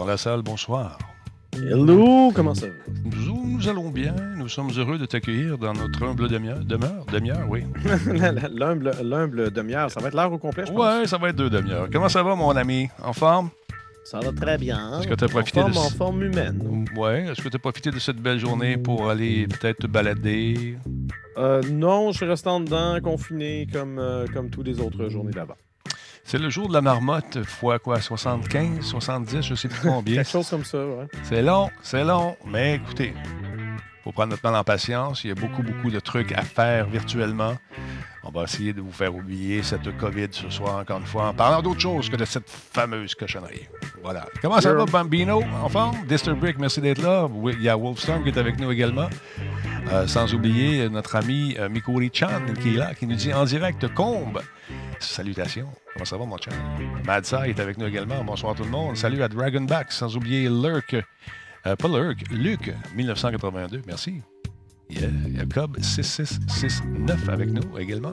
Laurent Lassalle, bonsoir. Hello, comment ça va? Nous, nous allons bien. Nous sommes heureux de t'accueillir dans notre humble demi-heure. Demeure? Demi-heure, oui. L'humble l'humble demi-heure, ça va être l'heure au complet, je pense. Ouais, ça va être deux demi-heures. Comment ça va, mon ami? En forme? Ça va très bien. Est-ce que t'as profité en forme, de- En forme humaine. Ouais. Est-ce que tu as profité de cette belle journée pour aller peut-être te balader? Euh, non, je suis resté en dedans, confiné, comme, euh, comme tous les autres journées d'avant. C'est le jour de la marmotte, fois quoi? 75, 70, je sais plus combien. Quelque chose comme ça, ouais. C'est long, c'est long, mais écoutez, faut prendre notre mal en patience. Il y a beaucoup, beaucoup de trucs à faire virtuellement. On va essayer de vous faire oublier cette COVID ce soir, encore une fois, en parlant d'autre chose que de cette fameuse cochonnerie. Voilà. Comment ça va, Bambino? En forme? Disturbrick, merci d'être là. Il y a Wolfstorm qui est avec nous également. Euh, sans oublier euh, notre ami euh, Mikuri Chan qui est là, qui nous dit en direct Combe. Salutations. Comment ça va, mon chan? Madsa est avec nous également. Bonsoir tout le monde. Salut à Dragonback. Sans oublier Lurk. Euh, pas Lurk, Luc, 1982. Merci. Yeah. Il y a Cobb 6669 avec nous également.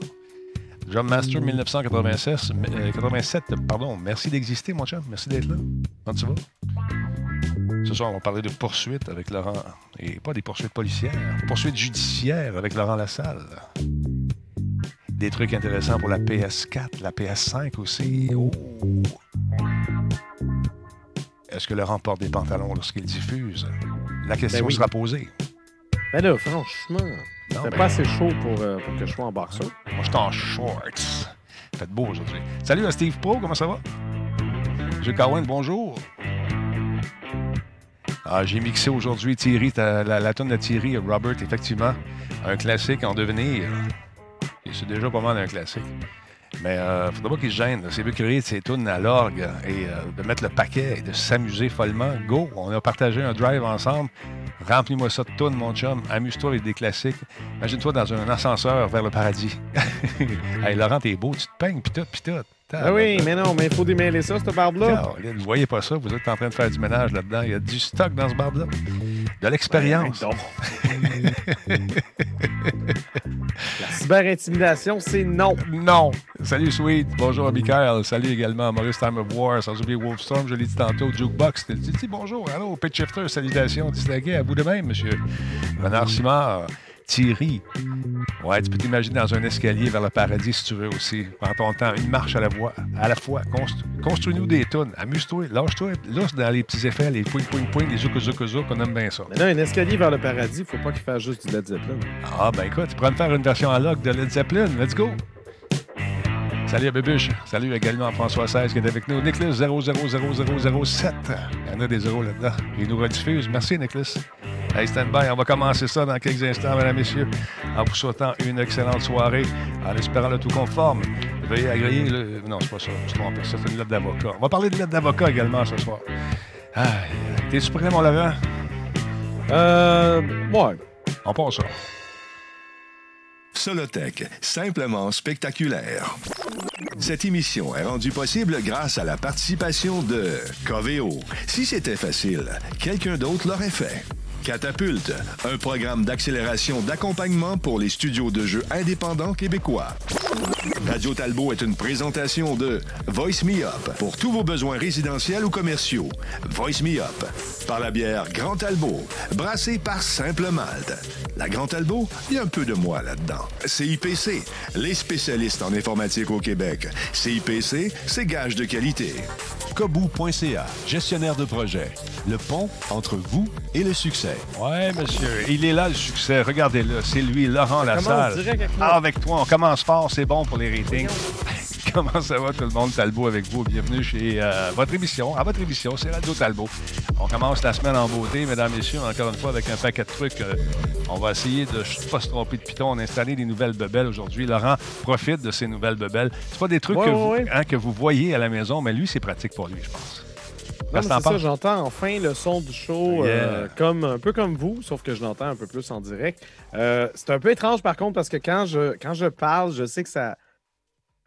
Drum Master 1996, euh, 87, pardon. Merci d'exister, mon chum. Merci d'être là. Comment tu vas? Ce soir, on va parler de poursuites avec Laurent. Et pas des poursuites policières, poursuites judiciaires avec Laurent Lassalle. Des trucs intéressants pour la PS4, la PS5 aussi. Oh. Est-ce que Laurent porte des pantalons lorsqu'il diffuse? La question Ben oui. sera posée. Mais là, franchement, c'est ben, pas assez chaud pour, euh, pour que je sois en boxeur. Moi, je suis en shorts. Faites beau aujourd'hui. Salut à Steve Pro, comment ça va? J'ai Cowan, bonjour. Ah, j'ai mixé aujourd'hui Thierry, ta- la, la tonne de Thierry, Robert, effectivement. Un classique en devenir. C'est déjà pas mal un classique. Mais euh, faudra pas qu'il se gêne. C'est mieux créer ses tunes à l'orgue et euh, de mettre le paquet et de s'amuser follement. Go! On a partagé un drive ensemble. Remplis-moi ça de tunes, mon chum. Amuse-toi avec des classiques. Imagine-toi dans un ascenseur vers le paradis. hey, Laurent, t'es beau, tu te peignes, pis tout, pis tout. Ah oui, mais non, mais il faut démêler ça, cette barbe-là. Vous voyez pas ça, vous êtes en train de faire du ménage là-dedans. Il y a du stock dans ce barbe-là. De l'expérience. Ben. La cyber-intimidation, c'est non. Non. Salut, Sweet. Bonjour à Michael. Salut également à Maurice Time of War. Sans oublier Wolfstorm, je l'ai dit tantôt. Jukebox. Tu dis bonjour? Allô, Pitch Shifter. Salutations. Distingué à vous de même, monsieur. Renard Simard. Thierry. Ouais, tu peux t'imaginer dans un escalier vers le paradis si tu veux aussi. Prends ton temps, une marche à la, voix, à la fois. Constru- Construis-nous des tunes. Amuse-toi. Lâche-toi. Lâche dans les petits effets, les pouing, pouing, pouing, les zouk, zouk, zouk. On aime bien ça. Mais là, un escalier vers le paradis, faut pas qu'il fasse juste du Led Zeppelin. Ah, ben écoute, tu pourrais me faire une version en log de Led Zeppelin. Let's go! Salut à Bébuche. Salut également à François 16 qui est avec nous. Nicholas 000007. Il y en a des zéros là-dedans. Il nous rediffuse. Merci, Nicholas. Hey, stand by. On va commencer ça dans quelques instants, mesdames, messieurs, en vous souhaitant une excellente soirée, en espérant le tout conforme. Veuillez agréer le. Non, c'est pas ça. Je me trompe. C'est une lettre d'avocat. On va parler de lettre d'avocat également ce soir. Aïe. T'es-tu prêt, mon Laurent? Euh. Ouais. On passe ça. Solotech, simplement spectaculaire. Cette émission est rendue possible grâce à la participation de Coveo. Si c'était facile, quelqu'un d'autre l'aurait fait. Catapulte, un programme d'accélération d'accompagnement pour les studios de jeux indépendants québécois. Radio Talbot est une présentation de Voice Me Up pour tous vos besoins résidentiels ou commerciaux. Voice Me Up par la bière Grand Talbot, brassée par Simple Malte. La Grand Talbot, il y a un peu de moi là-dedans. CIPC, les spécialistes en informatique au Québec. CIPC, c'est gage de qualité. Kobu.ca, gestionnaire de projet. Le pont entre vous et le succès. Ouais, monsieur. Il est là, le succès. Regardez-le. C'est lui, Laurent Lassalle. Ah, avec toi. On commence fort. C'est bon pour les ratings. Comment ça va, tout le monde? Talbot avec vous. Bienvenue chez euh, votre émission. À votre émission, c'est Radio Talbot. On commence la semaine en beauté, mesdames, messieurs, encore une fois, avec un paquet de trucs. Euh, on va essayer de ne pas se tromper de piton. On a installé des nouvelles bebelles aujourd'hui. Laurent profite de ces nouvelles bebelles. C'est pas des trucs Ouais, que, ouais, vous, ouais. hein, que vous voyez à la maison, mais lui, c'est pratique pour lui, je pense. Non, c'est ça, j'entends enfin le son du show, euh, comme, un peu comme vous, sauf que je l'entends un peu plus en direct. Euh, c'est un peu étrange par contre parce que quand je, quand je parle, je sais que ça.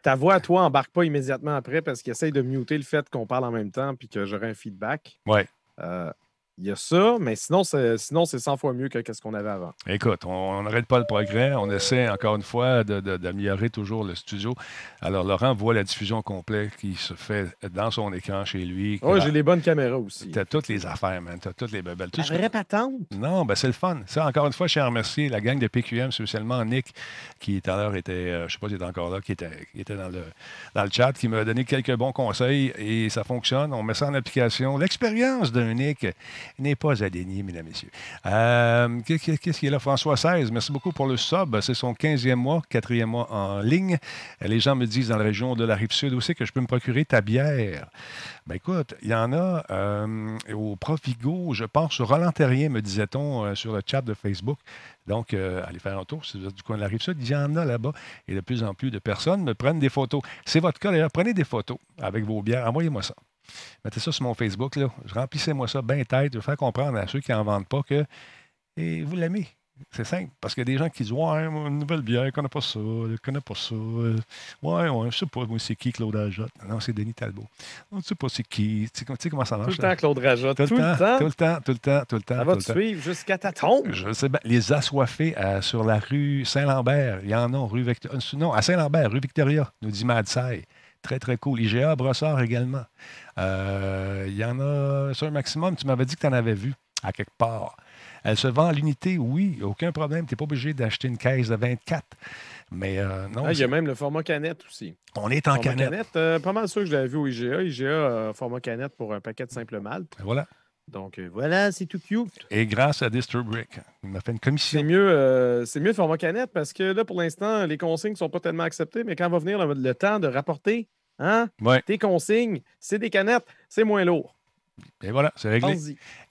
Ta voix à toi embarque pas immédiatement après parce qu'il essaye de muter le fait qu'on parle en même temps puis que j'aurai un feedback. Ouais. Euh, Il y a ça, mais sinon, c'est, sinon, c'est 100 fois mieux que ce qu'on avait avant. Écoute, on n'arrête pas le progrès. On essaie encore une fois de- de- d'améliorer toujours le studio. Alors, Laurent voit la diffusion complète qui se fait dans son écran chez lui. Oui, j'ai les bonnes caméras aussi. Tu as toutes les affaires, man. Tu as toutes les bebelles. Tout La vraie patente? Non, ben c'est le fun. Ça, encore une fois, je tiens à remercier la gang de PQM, spécialement Nick, qui tout à l'heure était, euh, je ne sais pas s'il est encore là, qui était, qui était dans, le, dans le chat, qui m'a donné quelques bons conseils et ça fonctionne. On met ça en application. L'expérience d'un Nick n'est pas à dénier, mesdames et messieurs. Euh, qu'est- Qu'est-ce qu'il est là? François 16, merci beaucoup pour le sub. C'est son 15e mois, 4e mois en ligne. Les gens me disent dans la région de la Rive-Sud aussi que je peux me procurer ta bière. Ben écoute, il y en a euh, au Provigo, je pense, Roland Terrien, me disait-on, euh, sur le chat de Facebook. Donc, allez faire un tour si vous êtes du coin de la Rive-Sud. Il y en a là-bas et de plus en plus de personnes me prennent des photos. C'est votre cas d'ailleurs. Prenez des photos avec vos bières. Envoyez-moi ça. Mettez ça sur mon Facebook. Là. Remplissez-moi ça bien tête. Je vais faire comprendre à ceux qui n'en vendent pas que et vous l'aimez. C'est simple. Parce qu'il y a des gens qui disent Ouais, une nouvelle bière, je connais pas ça, je connais pas ça. Euh, Ouais, ouais, je sais pas, moi, c'est qui Claude Ajotte? Non, c'est Denis Talbot. On ne sait pas c'est qui. Tu sais, tu sais comment ça Tout marche. le là? temps, Claude Rajotte. Tout, le temps, tout le temps, tout le temps, tout le temps. Ça va tout te le suivre jusqu'à ta tombe. Je sais bien. Les assoiffés euh, sur la rue Saint-Lambert. Il y en a rue Victoria. Non, à Saint-Lambert, rue Victoria, nous dit Madsai. Très, très cool. IGA Brossard également. Euh, il y en a sur un maximum. Tu m'avais dit que tu en avais vu à quelque part. Elle se vend à l'unité, oui, aucun problème. Tu n'es pas obligé d'acheter une caisse de 24. Mais euh, non, Ah, il y a même le format canette aussi. on est en Format canette. euh, pas mal sûr que je l'avais vu au IGA. IGA, format canette pour un paquet de simple malt. Voilà. Donc euh, voilà, c'est tout cute. Et grâce à Disturbrick, il m'a fait une C'est commission. mieux, euh, c'est mieux le format canette parce que là, pour l'instant, les consignes ne sont pas tellement acceptées, mais quand va venir le, le temps de rapporter hein, Ouais. tes consignes, c'est des canettes, c'est moins lourd. Et voilà, c'est réglé.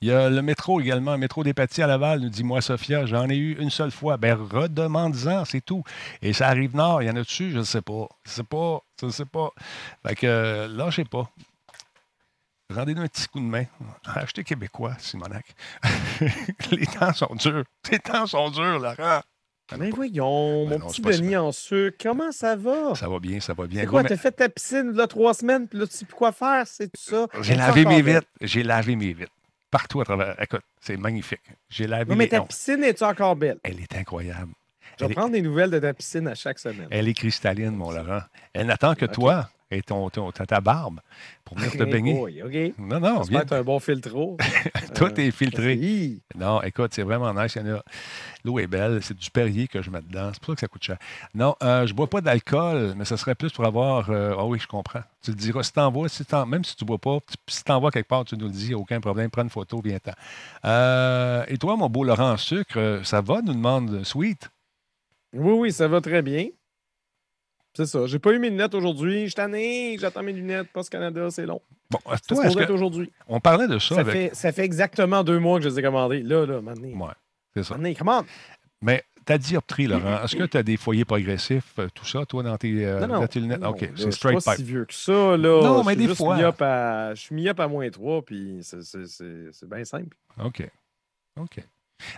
Il y a le métro également, le métro des Pâtis à Laval, nous dit moi, Sophia, j'en ai eu une seule fois. Ben, redemande-en, c'est tout. Et ça arrive nord, il y en a dessus, je ne sais pas. Je sais pas, je sais pas. Fait que, euh, lâchez pas. Rendez-nous un petit coup de main. Achetez québécois, Simonac. Les temps sont durs. Les temps sont durs, Laurent. Mais voyons, Ben mon non, petit Denis en sucre, comment ça va? Ça va bien, ça va bien. Quoi, t'as fait ta piscine là trois semaines, puis là, tu sais plus quoi faire, c'est tout ça? J'ai lavé mes vitres. J'ai lavé mes vitres. Partout à travers. Écoute, c'est magnifique. J'ai lavé Non, mais mes ta piscine est-tu encore belle? Elle est incroyable. Je vais est- prendre des nouvelles de ta piscine à chaque semaine. Elle est cristalline, mon Laurent. Elle n'attend que toi et ton, ton- ta, ta barbe pour venir te baigner. boy. Non, non, viens. un bon filtro. Tout Euh, est filtré. Non, écoute, c'est vraiment nice. L'eau est belle. C'est du Perrier que je mets dedans. C'est pour ça que ça coûte cher. Non, euh, je bois pas d'alcool, mais ce serait plus pour avoir. euh, Ah oui, je comprends. Tu le diras. Si t'en bois, si t'en- même si tu bois pas, tu- si t'en bois quelque part, tu nous le dis, aucun problème. Prends une photo, viens-t'en. Euh, et toi, mon beau Laurent Sucre, euh, ça va, nous demande Sweet? Oui, oui, ça va très bien. C'est ça. J'ai pas eu mes lunettes aujourd'hui. Je suis tanné. J'attends mes lunettes. Post Canada, c'est long. Bon, euh, toi, être que- aujourd'hui? on parlait de ça, Ça, avec. fait, ça fait exactement deux mois que je les ai commandés. Là, là, maintenant. Ouais, c'est ça. Maintenant, comment? Mais ta dioptrie, Laurent, est-ce que tu as des foyers progressifs, euh, tout ça, toi, dans tes, euh, Non, non. dans tes lunettes? non, OK, c'est je suis straight pas pipe. si vieux que ça. Là. Non, mais des juste fois. myope à- Je suis myope à moins 3, puis c'est bien simple. OK. OK.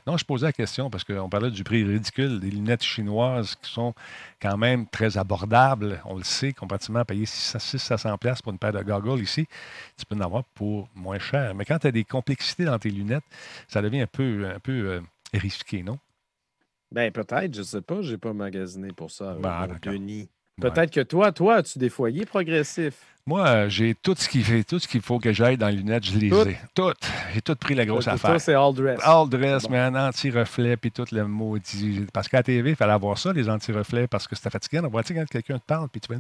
Non, je posais la question parce qu'on parlait du prix ridicule des lunettes chinoises qui sont quand même très abordables. On le sait, comparativement à payer 600 pièces pour une paire de goggles ici, tu peux en avoir pour moins cher. Mais quand tu as des complexités dans tes lunettes, ça devient un peu, un peu euh, risqué, non? Ben, peut-être, je sais pas. J'ai pas magasiné pour ça. euh, Ben. Denis. Ouais. Peut-être que toi, toi, as-tu des foyers progressifs? Moi, euh, j'ai tout ce qu'il fait, tout ce qu'il faut que j'aille dans les lunettes, je les Tout? ai. Tout. J'ai tout pris la grosse Pour affaire. Toi, c'est all dress. All dress, Bon. mais un anti-reflet, puis tout le maudit. Parce qu'à la TV, il fallait avoir ça, les anti-reflets, parce que c'était fatigant. On voit, tu sais, quand quelqu'un te parle, puis tu vas.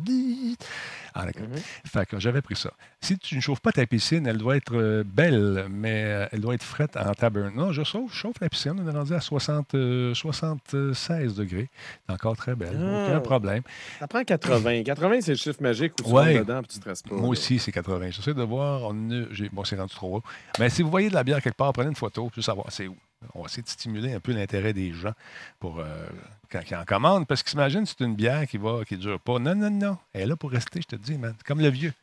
Ah, d'accord. Mhm. Fait que j'avais pris ça. Si tu ne chauffes pas ta piscine, elle doit être euh, belle, mais euh, elle doit être frette en taburn. Non, je chauffe, je chauffe la piscine. On est rendu à 60, euh, 76 degrés. C'est encore très belle. Ah. Aucun problème. Ça prend 80. 80, c'est le chiffre magique où tu Ouais. dedans et tu ne pas. Moi là. aussi, c'est 80. J'essaie de voir. On a- j'ai- bon, c'est rendu trop haut. Mais si vous voyez de la bière quelque part, prenez une photo, pour savoir c'est où. On va essayer de stimuler un peu l'intérêt des gens pour euh, quand ils en commandent. Parce qu'ils s'imaginent c'est une bière qui va qui dure pas. Non, non, non. Elle est là pour rester, je te dis, man. Comme le vieux.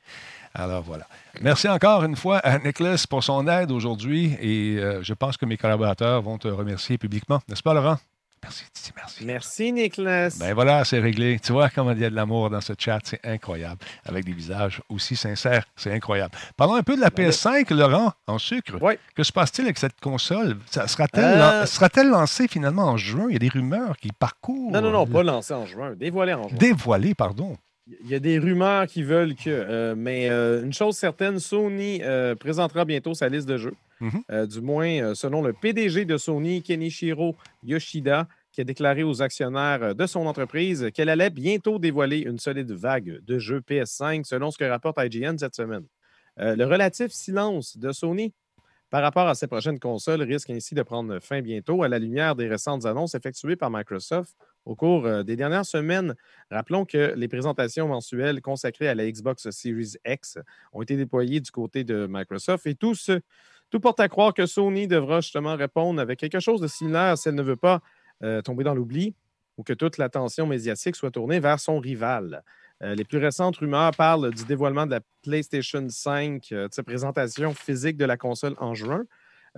Alors voilà. Merci encore une fois à Nicholas pour son aide aujourd'hui. Et euh, je pense que mes collaborateurs vont te remercier publiquement. N'est-ce pas, Laurent? Merci, Titi, merci. Merci, Nicolas. Ben voilà, c'est réglé. Tu vois comment il y a de l'amour dans ce chat, c'est incroyable. Avec des visages aussi sincères, c'est incroyable. Parlons un peu de la PS5, Laurent, en sucre. Oui. Que se passe-t-il avec cette console? Ça- Sera-t-elle Euh, lan- sera-t-elle lancée finalement en juin? Il y a des rumeurs qui parcourent. non, non, non, pas lancé en juin, dévoilé en juin. Dévoilées, pardon. Il y a des rumeurs qui veulent que. euh, mais euh, une chose certaine, Sony euh, présentera bientôt sa liste de jeux. Mhm. Euh, du moins, euh, selon le PDG de Sony, Kenichiro Yoshida, qui a déclaré aux actionnaires euh, de son entreprise qu'elle allait bientôt dévoiler une solide vague de jeux PS5, selon ce que rapporte IGN cette semaine. Le relatif silence de Sony par rapport à ses prochaines consoles risque ainsi de prendre fin bientôt à la lumière des récentes annonces effectuées par Microsoft au cours des dernières semaines. Rappelons que les présentations mensuelles consacrées à la Xbox Series X ont été déployées du côté de Microsoft et tout, ce- tout porte à croire que Sony devra justement répondre avec quelque chose de similaire si elle ne veut pas euh, tomber dans l'oubli ou que toute l'attention médiatique soit tournée vers son rival. Euh, les plus récentes rumeurs parlent du dévoilement de la PlayStation 5, euh, de sa présentation physique de la console en juin.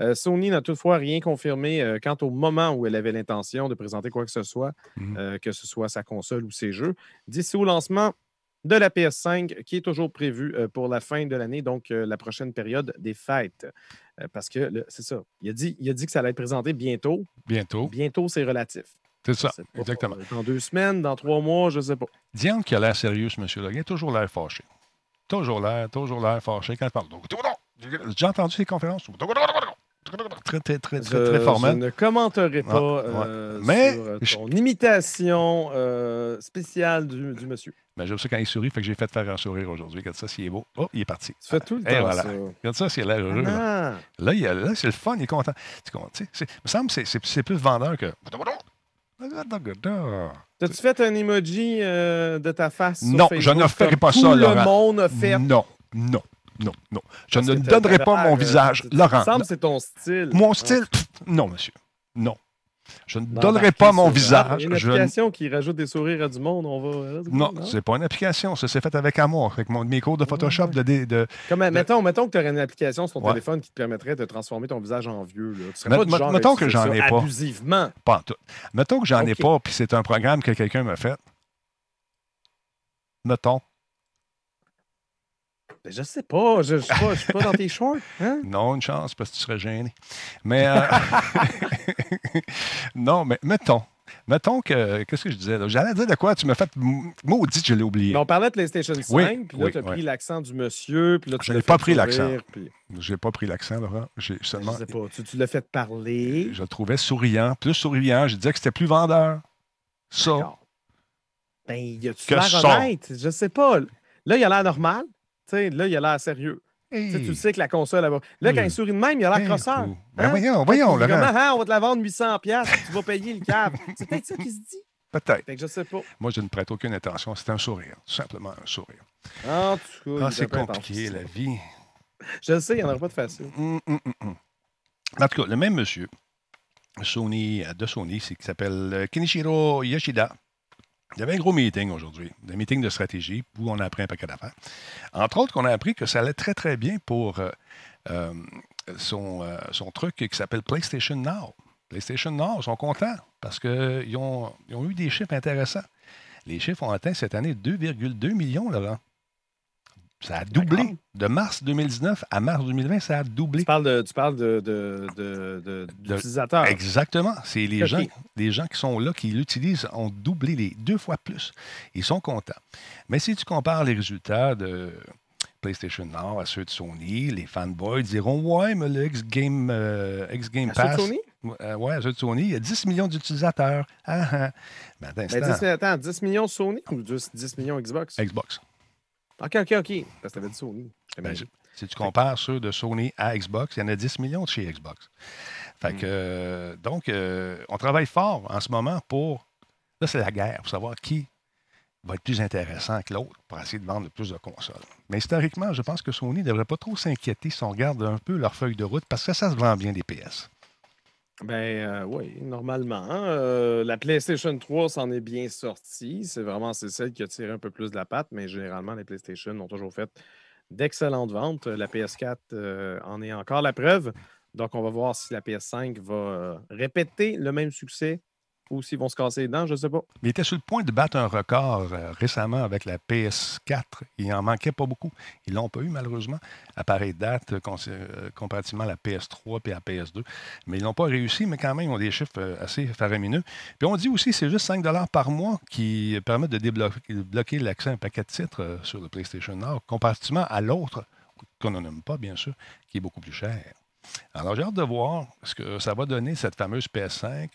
Euh, Sony n'a toutefois rien confirmé quant au moment où elle avait l'intention de présenter quoi que ce soit, Mhm. que ce soit sa console ou ses jeux, d'ici au lancement de la PS5 qui est toujours prévu euh, pour la fin de l'année, donc euh, la prochaine période des fêtes. Euh, parce que c'est ça, il a, dit, il a dit que ça allait être présenté bientôt. Bientôt. Bientôt, c'est relatif. C'est ça, Je pas, exactement. Dans deux semaines, dans trois mois, je ne sais pas. Diane qui a l'air monsieur-là, il a toujours l'air fâché. Toujours l'air, toujours l'air fâché quand il parle. J'ai entendu ces conférences. Très, très, très, très, Je, très je formel. ne commenterai pas Mais je- ton imitation spéciale du monsieur. Mais j'aime ça quand il sourit, fait que j'ai fait faire un sourire aujourd'hui. Regarde ça, s'il est beau. Oh, il est parti. Tu fais tout le temps voilà. ça. Regarde ça, s'il a l'air heureux. là. Ah, Là, là, c'est le fun, il est content. Tu sais, Il me semble que c'est- plus vendeur que. T'as-tu fait un emoji euh, de ta face? sur Non, Facebook? je ne ferai pas ça, Laurent. le monde a fait. Non, non, non, non. Je Parce ne donnerai pas mon euh, visage. Laurent, Il me semble que c'est ton style. mon style, non, monsieur. Non. Je ne donnerai pas mon Ah, visage. Une Je application qui rajoute des sourires à du monde, on va. let's go, Non, c'est pas une application. Ça, c'est fait avec amour. Avec mon, mes cours de Photoshop. ouais. De, de, Comme, mettons, mettons que tu aurais une application sur ton Ouais. téléphone qui te permettrait de transformer ton visage en vieux. Là. Tu serais Met- pas genre mettons que j'en ai pas. Abusivement. pas en tout. Mettons que j'en ai Ok. pas, puis c'est un programme que quelqu'un m'a fait. Mettons. Ben, je sais pas. Je ne suis, pas- je suis pas dans tes shorts. Hein? Non, une chance, parce que tu serais gêné. Mais. euh, non, mais mettons. Mettons que. Qu'est-ce que je disais? J'allais dire de quoi? Tu m'as fait. Maudit, je l'ai oublié. Mais on parlait de PlayStation 5, Oui, puis là, oui, tu as oui. pris l'accent du monsieur, puis là, tu Je n'ai pas pris l'accent. puis- J'ai pas pris l'accent, Laurent. J'ai Je seulement. sais pas. Tu, tu l'as fait parler. Je le trouvais souriant, plus souriant. Je disais que c'était plus vendeur. Ça. Ben, y a-tu l'air honnête? Je sais pas. Là, il a l'air normal. Là, il a l'air sérieux. Tu sais, Tu sais que la console, va- Là, quand Hey. il sourit de même, il a l'air Hey, crosseur. Ben Hein? voyons, voyons, comment, hein, on va te la vendre 800$, piastres, tu vas payer le câble. C'est peut-être ça qu'il se dit. Peut-être. Je sais pas. Moi, je ne prête aucune attention. C'est un sourire. Tout simplement un sourire. En tout cas, Ah, c'est compliqué, la vie. Je le sais, il n'y en aura pas de facile. Hum, hum, hum. En tout cas, le même monsieur, Sony, euh, de Sony, c'est qui s'appelle euh, Kenichiro Yoshida. Il y avait un gros meeting aujourd'hui, un meeting de stratégie où on a appris un paquet d'affaires. Entre autres, qu'on a appris que ça allait très, très bien pour euh, euh, son, euh, son truc qui s'appelle PlayStation Now. PlayStation Now, ils sont contents parce qu'ils ont, ils ont eu des chiffres intéressants. Les chiffres ont atteint cette année 2,2 millions, Laurent. Ça a doublé. De mars 2019 à mars 2020, ça a doublé. Tu parles de, tu parles de, de, de, de- d'utilisateurs. Exactement. C'est les gens, les gens qui sont là, qui l'utilisent, ont doublé les deux fois plus. Ils sont contents. Mais si tu compares les résultats de PlayStation Now à ceux de Sony, les fanboys diront Ouais, mais le X-Game euh, X-Game À ceux de Pass. Sony? Euh, ouais, à ceux de Sony, il y a 10 millions d'utilisateurs. Ah, ah. Attends, Ben, instant. 10, attends, 10 millions Sony ou 10, 10 millions Xbox? Xbox. OK, OK, OK. Parce que t'avais dit Sony. Ben, si tu compares ceux de Sony à Xbox, il y en a 10 millions de chez Xbox. Fait Mm. que, euh, donc, euh, on travaille fort en ce moment pour. Là, c'est la guerre pour savoir qui va être plus intéressant que l'autre pour essayer de vendre le plus de consoles. Mais historiquement, je pense que Sony ne devrait pas trop s'inquiéter si on regarde un peu leur feuille de route parce que ça se vend bien des PS. Ben euh, oui, normalement. Euh, la PlayStation 3 s'en est bien sortie. C'est vraiment celle qui a tiré un peu plus de la patte, mais généralement, les PlayStation ont toujours fait d'excellentes ventes. La PS4 euh, en est encore la preuve. Donc, on va voir si la PS5 va répéter le même succès ou s'ils vont se casser les je ne sais pas. Il était sur le point de battre un record euh, récemment avec la PS4. Il en manquait pas beaucoup. Ils l'ont pas eu, malheureusement, à pareille date, euh, euh, comparativement à la PS3 et à la PS2. Mais ils n'ont pas réussi, mais quand même, ils ont des chiffres assez faramineux. Puis on dit aussi c'est juste 5 par mois qui permettent de débloquer bloquer l'accès à un paquet de titres sur le PlayStation Now, comparativement à l'autre, qu'on ne nomme pas, bien sûr, qui est beaucoup plus cher. Alors, j'ai hâte de voir ce que ça va donner, cette fameuse PS5.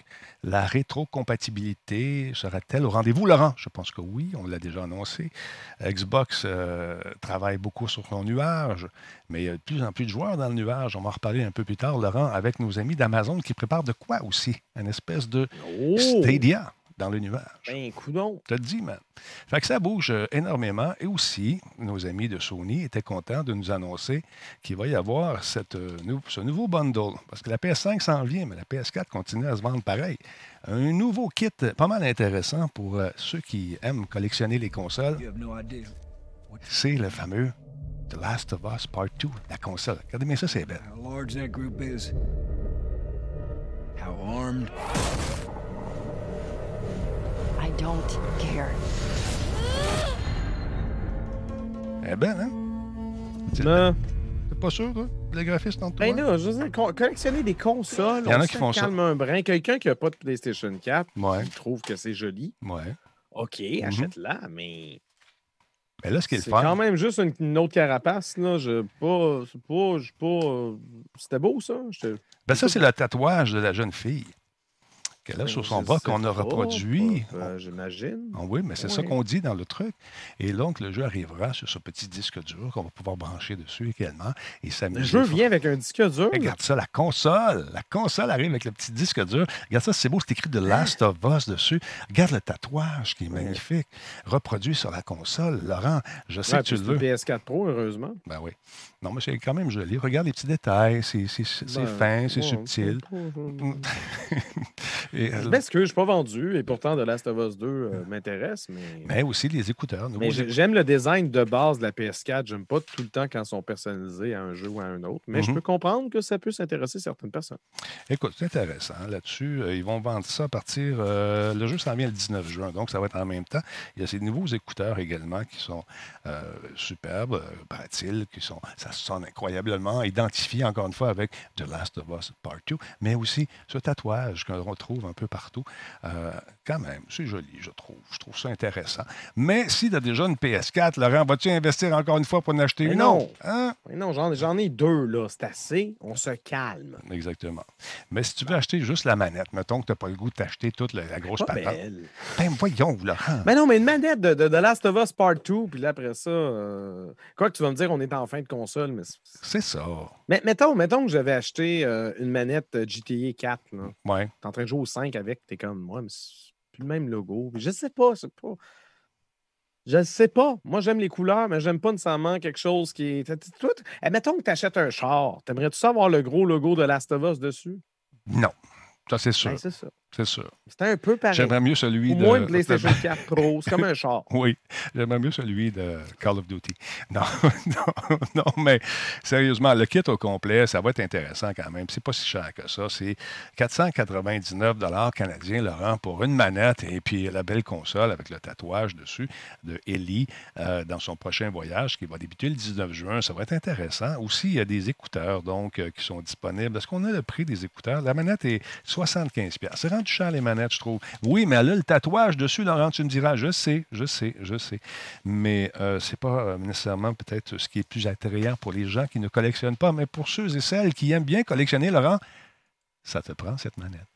La rétrocompatibilité sera-t-elle au rendez-vous, Laurent? Je pense que oui, on l'a déjà annoncé. Xbox euh, travaille beaucoup sur son nuage, mais il y a de plus en plus de joueurs dans le nuage. On va en reparler un peu plus tard, Laurent, avec nos amis d'Amazon qui préparent de quoi aussi? Une espèce de Oh! Stadia dans le nuage. Ben, coudon. Je te le dis, man. Fait que ça bouge euh, énormément. Et aussi, nos amis de Sony étaient contents de nous annoncer qu'il va y avoir cette, euh, nou- ce nouveau bundle. Parce que la PS5 s'en vient, mais la PS4 continue à se vendre pareil. Un nouveau kit euh, pas mal intéressant pour euh, ceux qui aiment collectionner les consoles. No. C'est le fameux The Last of Us Part 2, la console. Regardez bien ça, c'est belle. How large that group is. How armed. I don't care. Elle est belle, hein? Non. T'es pas sûr, toi? Les graphistes dans toi? Ben là, je veux dire, co- collectionner des consoles, Il y en a qui font ça. calme un brin. Quelqu'un qui n'a pas de PlayStation 4, Ouais, il trouve que c'est joli. ouais. OK, Mhm. achète-la, mais Mais là, ce qui est le c'est quand même juste une, une autre carapace. Là. Je pas, pas, je pas. euh, C'était beau, ça? Ben ça, c'est le tatouage de la jeune fille qu'elle a sur son bras qu'on a reproduit. euh, J'imagine. Ah oui, mais c'est ça qu'on dit dans le truc. Et donc, le jeu arrivera sur ce petit disque dur qu'on va pouvoir brancher dessus également et s'amuser. Le jeu vient avec un disque dur. Regarde ça, la console. La console arrive avec le petit disque dur. Regarde ça, c'est beau, c'est écrit The Last of Us dessus. Regarde le tatouage qui est magnifique. Reproduit sur la console. Laurent, je sais Ouais, que tu le c'est veux. une PS4 Pro, heureusement. Ben oui. Non, mais c'est quand même joli. Regarde les petits détails. C'est Ben, fin, c'est ouais, subtil. Et, Je m'excuse, je ne suis pas vendu et pourtant The Last of Us 2 euh, m'intéresse, mais. mais aussi les écouteurs. Mais j'ai- j'aime le design de base de la PS4. J'aime pas tout le temps quand ils sont personnalisés à un jeu ou à un autre. Mais je Mhm. peux comprendre que ça peut s'intéresser certaines personnes. Écoute, c'est intéressant là-dessus. Euh, ils vont vendre ça à partir. euh, le jeu s'en vient le 19 juin, donc ça va être en même temps. Il y a ces nouveaux écouteurs également qui sont superbes, paraît-il, qui sont. Ça sonne incroyablement identifié encore une fois avec The Last of Us Part 2, mais aussi ce tatouage qu'on retrouve un peu partout. Euh, quand même, c'est joli, je trouve. Je trouve ça intéressant. Mais si tu as déjà une PS4, Laurent, vas-tu investir encore une fois pour en acheter Mais une non. autre? Hein? Mais non, j'en ai deux, là. C'est assez. On se calme. Exactement. Mais si tu veux acheter juste la manette, mettons que tu n'as pas le goût de t'acheter toute la, la grosse Pas patente. belle. Ben voyons, Laurent. Mais non, mais une manette de, de, de Last of Us Part 2, puis là, après ça. euh, Quoi que tu vas me dire, on est en fin de console, mais. c'est- C'est ça. Mais mettons, mettons que j'avais acheté euh, une manette euh, GTA 4, là. Ouais. T'es en train de jouer au 5 avec, t'es comme moi, mais c'est plus le même logo. Je sais pas, c'est pas. Je sais pas. Moi, j'aime les couleurs, mais j'aime pas nécessairement quelque chose qui est. t- t- Toi, t- eh, mettons que tu achètes un char. T'aimerais-tu ça avoir le gros logo de Last of Us dessus? Non. Ça, c'est sûr. Ben, c'est ça. C'est sûr. C'est un peu pareil. J'aimerais mieux celui Ou de. moins PlayStation 4 Pro. C'est comme un char. Oui, j'aimerais mieux celui de Call of Duty. Non, non, non, mais sérieusement, le kit au complet, ça va être intéressant quand même. C'est pas si cher que ça. C'est 499 canadiens, Laurent, pour une manette et puis la belle console avec le tatouage dessus de Ellie euh, dans son prochain voyage qui va débuter le 19 juin. Ça va être intéressant. Aussi, il y a des écouteurs donc euh, qui sont disponibles. Est-ce qu'on a le prix des écouteurs? La manette est 75 C'est rendu cher les manettes, je trouve. Oui, mais elle a le tatouage dessus, Laurent, tu me diras, je sais, je sais, je sais. Mais euh, c'est pas euh, nécessairement peut-être ce qui est plus attrayant pour les gens qui ne collectionnent pas, mais pour ceux et celles qui aiment bien collectionner, Laurent, ça te prend cette manette.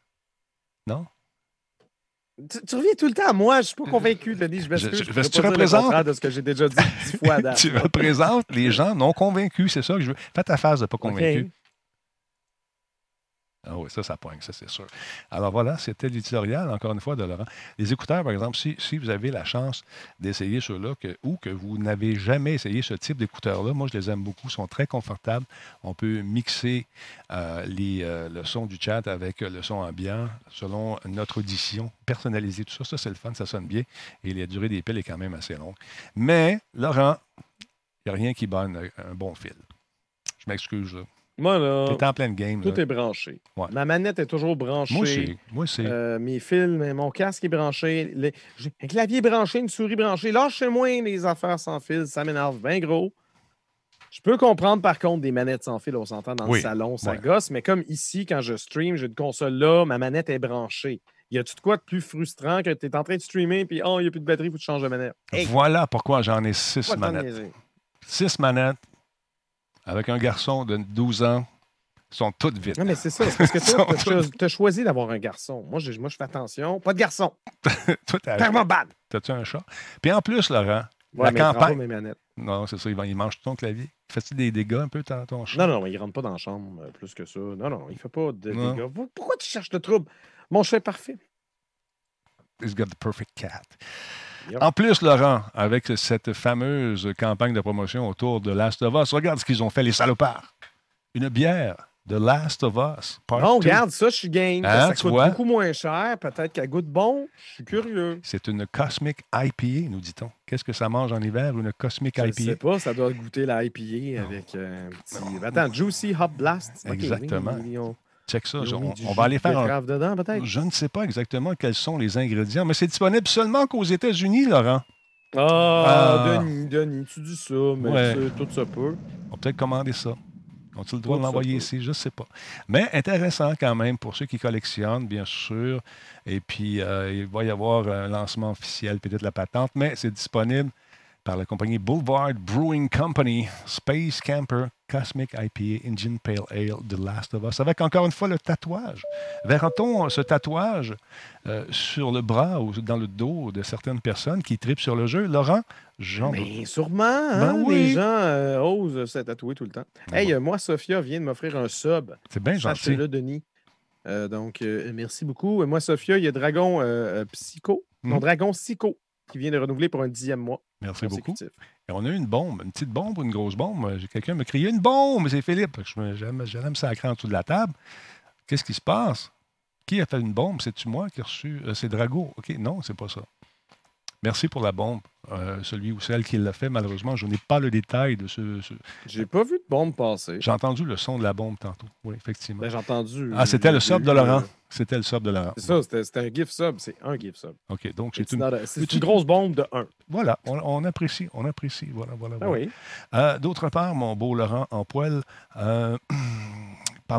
Non? tu, tu reviens tout le temps à moi. Je suis pas convaincu, Denis. Je m'excuse. Je- je- Je, pourrais tu représentes- contraire de ce que j'ai déjà dit dix fois à date. tu représentes les gens non convaincus, c'est ça que je veux. Fais ta phase de pas convaincu. Ah oui, ça, ça pogne, ça, c'est sûr. Alors voilà, c'était l'éditorial, encore une fois, de Laurent. Les écouteurs, par exemple, si, vous avez la chance d'essayer ceux-là ou que vous n'avez jamais essayé ce type d'écouteurs-là, moi, je les aime beaucoup, ils sont très confortables. On peut mixer euh, les, euh, le son du chat avec le son ambiant selon notre audition, personnaliser tout ça. Ça, c'est le fun, ça sonne bien. Et la durée des piles est quand même assez longue. Mais, Laurent, il n'y a rien qui bonne un bon fil. Je m'excuse, là. Moi, là, T'es en pleine game. tout là. est branché. Ouais. Ma manette est toujours branchée. Moi aussi. Moi aussi. Euh, mes fils, mon casque est branché. les- un clavier branché, une souris branchée. Lâchez-moi les affaires sans fil, ça m'énerve bien gros. Je peux comprendre par contre des manettes sans fil, on s'entend dans Oui, le salon, ça ouais. gosse, mais comme ici, quand je stream, j'ai une console là, ma manette est branchée. Y a-tu de quoi de plus frustrant que tu es en train de streamer puis oh, il n'y a plus de batterie, il faut que tu changes de manette? Hey, Voilà pourquoi j'en ai six manettes. Six manettes avec un garçon de 12 ans. Ils sont toutes vides. Non, mais c'est ça, c'est parce que toi, tu as choisi d'avoir un garçon. Moi, je, moi, je fais attention. Pas de garçon. Toi, t'as-. T'as-tu un chat? Puis en plus, Laurent, Ouais, La campagne- pas mes manettes. non, c'est ça, il, il mange ton clavier. Fais-tu des dégâts un peu, ton, ton chat? Non, non, il rentre pas dans la chambre euh, plus que ça. Non, non, il fait pas de Non. dégâts. Pourquoi tu cherches le trouble? Mon chat est parfait. He's got the perfect cat. En plus, Laurent, avec cette fameuse campagne de promotion autour de Last of Us, regarde ce qu'ils ont fait, les salopards. Une bière de Last of Us. part Non, two. regarde, ça, je suis game. Hein, ça coûte vois? beaucoup moins cher. Peut-être qu'elle goûte bon. Je suis curieux. C'est une Cosmic IPA, nous dit-on. Qu'est-ce que ça mange en hiver, une Cosmic Je ne IPA? sais pas, ça doit goûter la IPA avec euh, un petit. Attends, Juicy Hop Blast. Oui, Exactement. ont- Check ça. on, va aller faire un... dedans, peut-être. Je ne sais pas exactement quels sont les ingrédients, mais c'est disponible seulement qu'aux États-Unis, Laurent. Ah, Ah. Denis, Denis, tu dis ça, mais Ouais. tout ça peut. On va peut-être commander ça. Ont-ils le droit de l'envoyer peut. ici? Je ne sais pas. Mais intéressant quand même pour ceux qui collectionnent, bien sûr. Et puis, euh, il va y avoir un lancement officiel, peut-être la patente, mais c'est disponible par la compagnie Boulevard Brewing Company, Space Camper, Cosmic IPA, Engine Pale Ale, The Last of Us, avec encore une fois le tatouage. Verra-t-on ce tatouage euh, sur le bras ou dans le dos de certaines personnes qui tripent sur le jeu? Laurent, doute. Mais sûrement, hein, Ben oui. les gens euh, osent se tatouer tout le temps. Ben hey, bon. euh, moi, Sophia vient de m'offrir un sub. C'est bien gentil. Sachez-le, Denis. Euh, donc, euh, merci beaucoup. Euh, Moi, Sophia, il y a Dragon euh, euh, Psycho. Non, Mhm. Dragon Psycho qui vient de renouveler pour un dixième mois. Merci beaucoup. On a eu une bombe, une petite bombe ou une grosse bombe. Quelqu'un me crié une bombe, c'est Philippe. J'aime me sacrer en dessous de la table. Qu'est-ce qui se passe? Qui a fait une bombe? C'est-tu moi qui ai reçu? Euh, c'est Drago. OK, non, c'est pas ça. Merci pour la bombe. Euh, celui ou celle qui l'a fait, malheureusement, je n'ai pas le détail de ce. ce- J'ai pas vu de bombe passer. J'ai entendu le son de la bombe tantôt. Oui, effectivement. Ben, J'ai entendu. ah, c'était le sub de Laurent. euh, C'était le sub de Laurent. C'est ça, c'était c'était un GIF sub. C'est un GIF sub. OK, donc c'est une. a- une grosse bombe de 1. Voilà, on, on apprécie, on apprécie. Voilà, voilà. Ah voilà. oui. Euh, D'autre part, mon beau Laurent en poil, euh,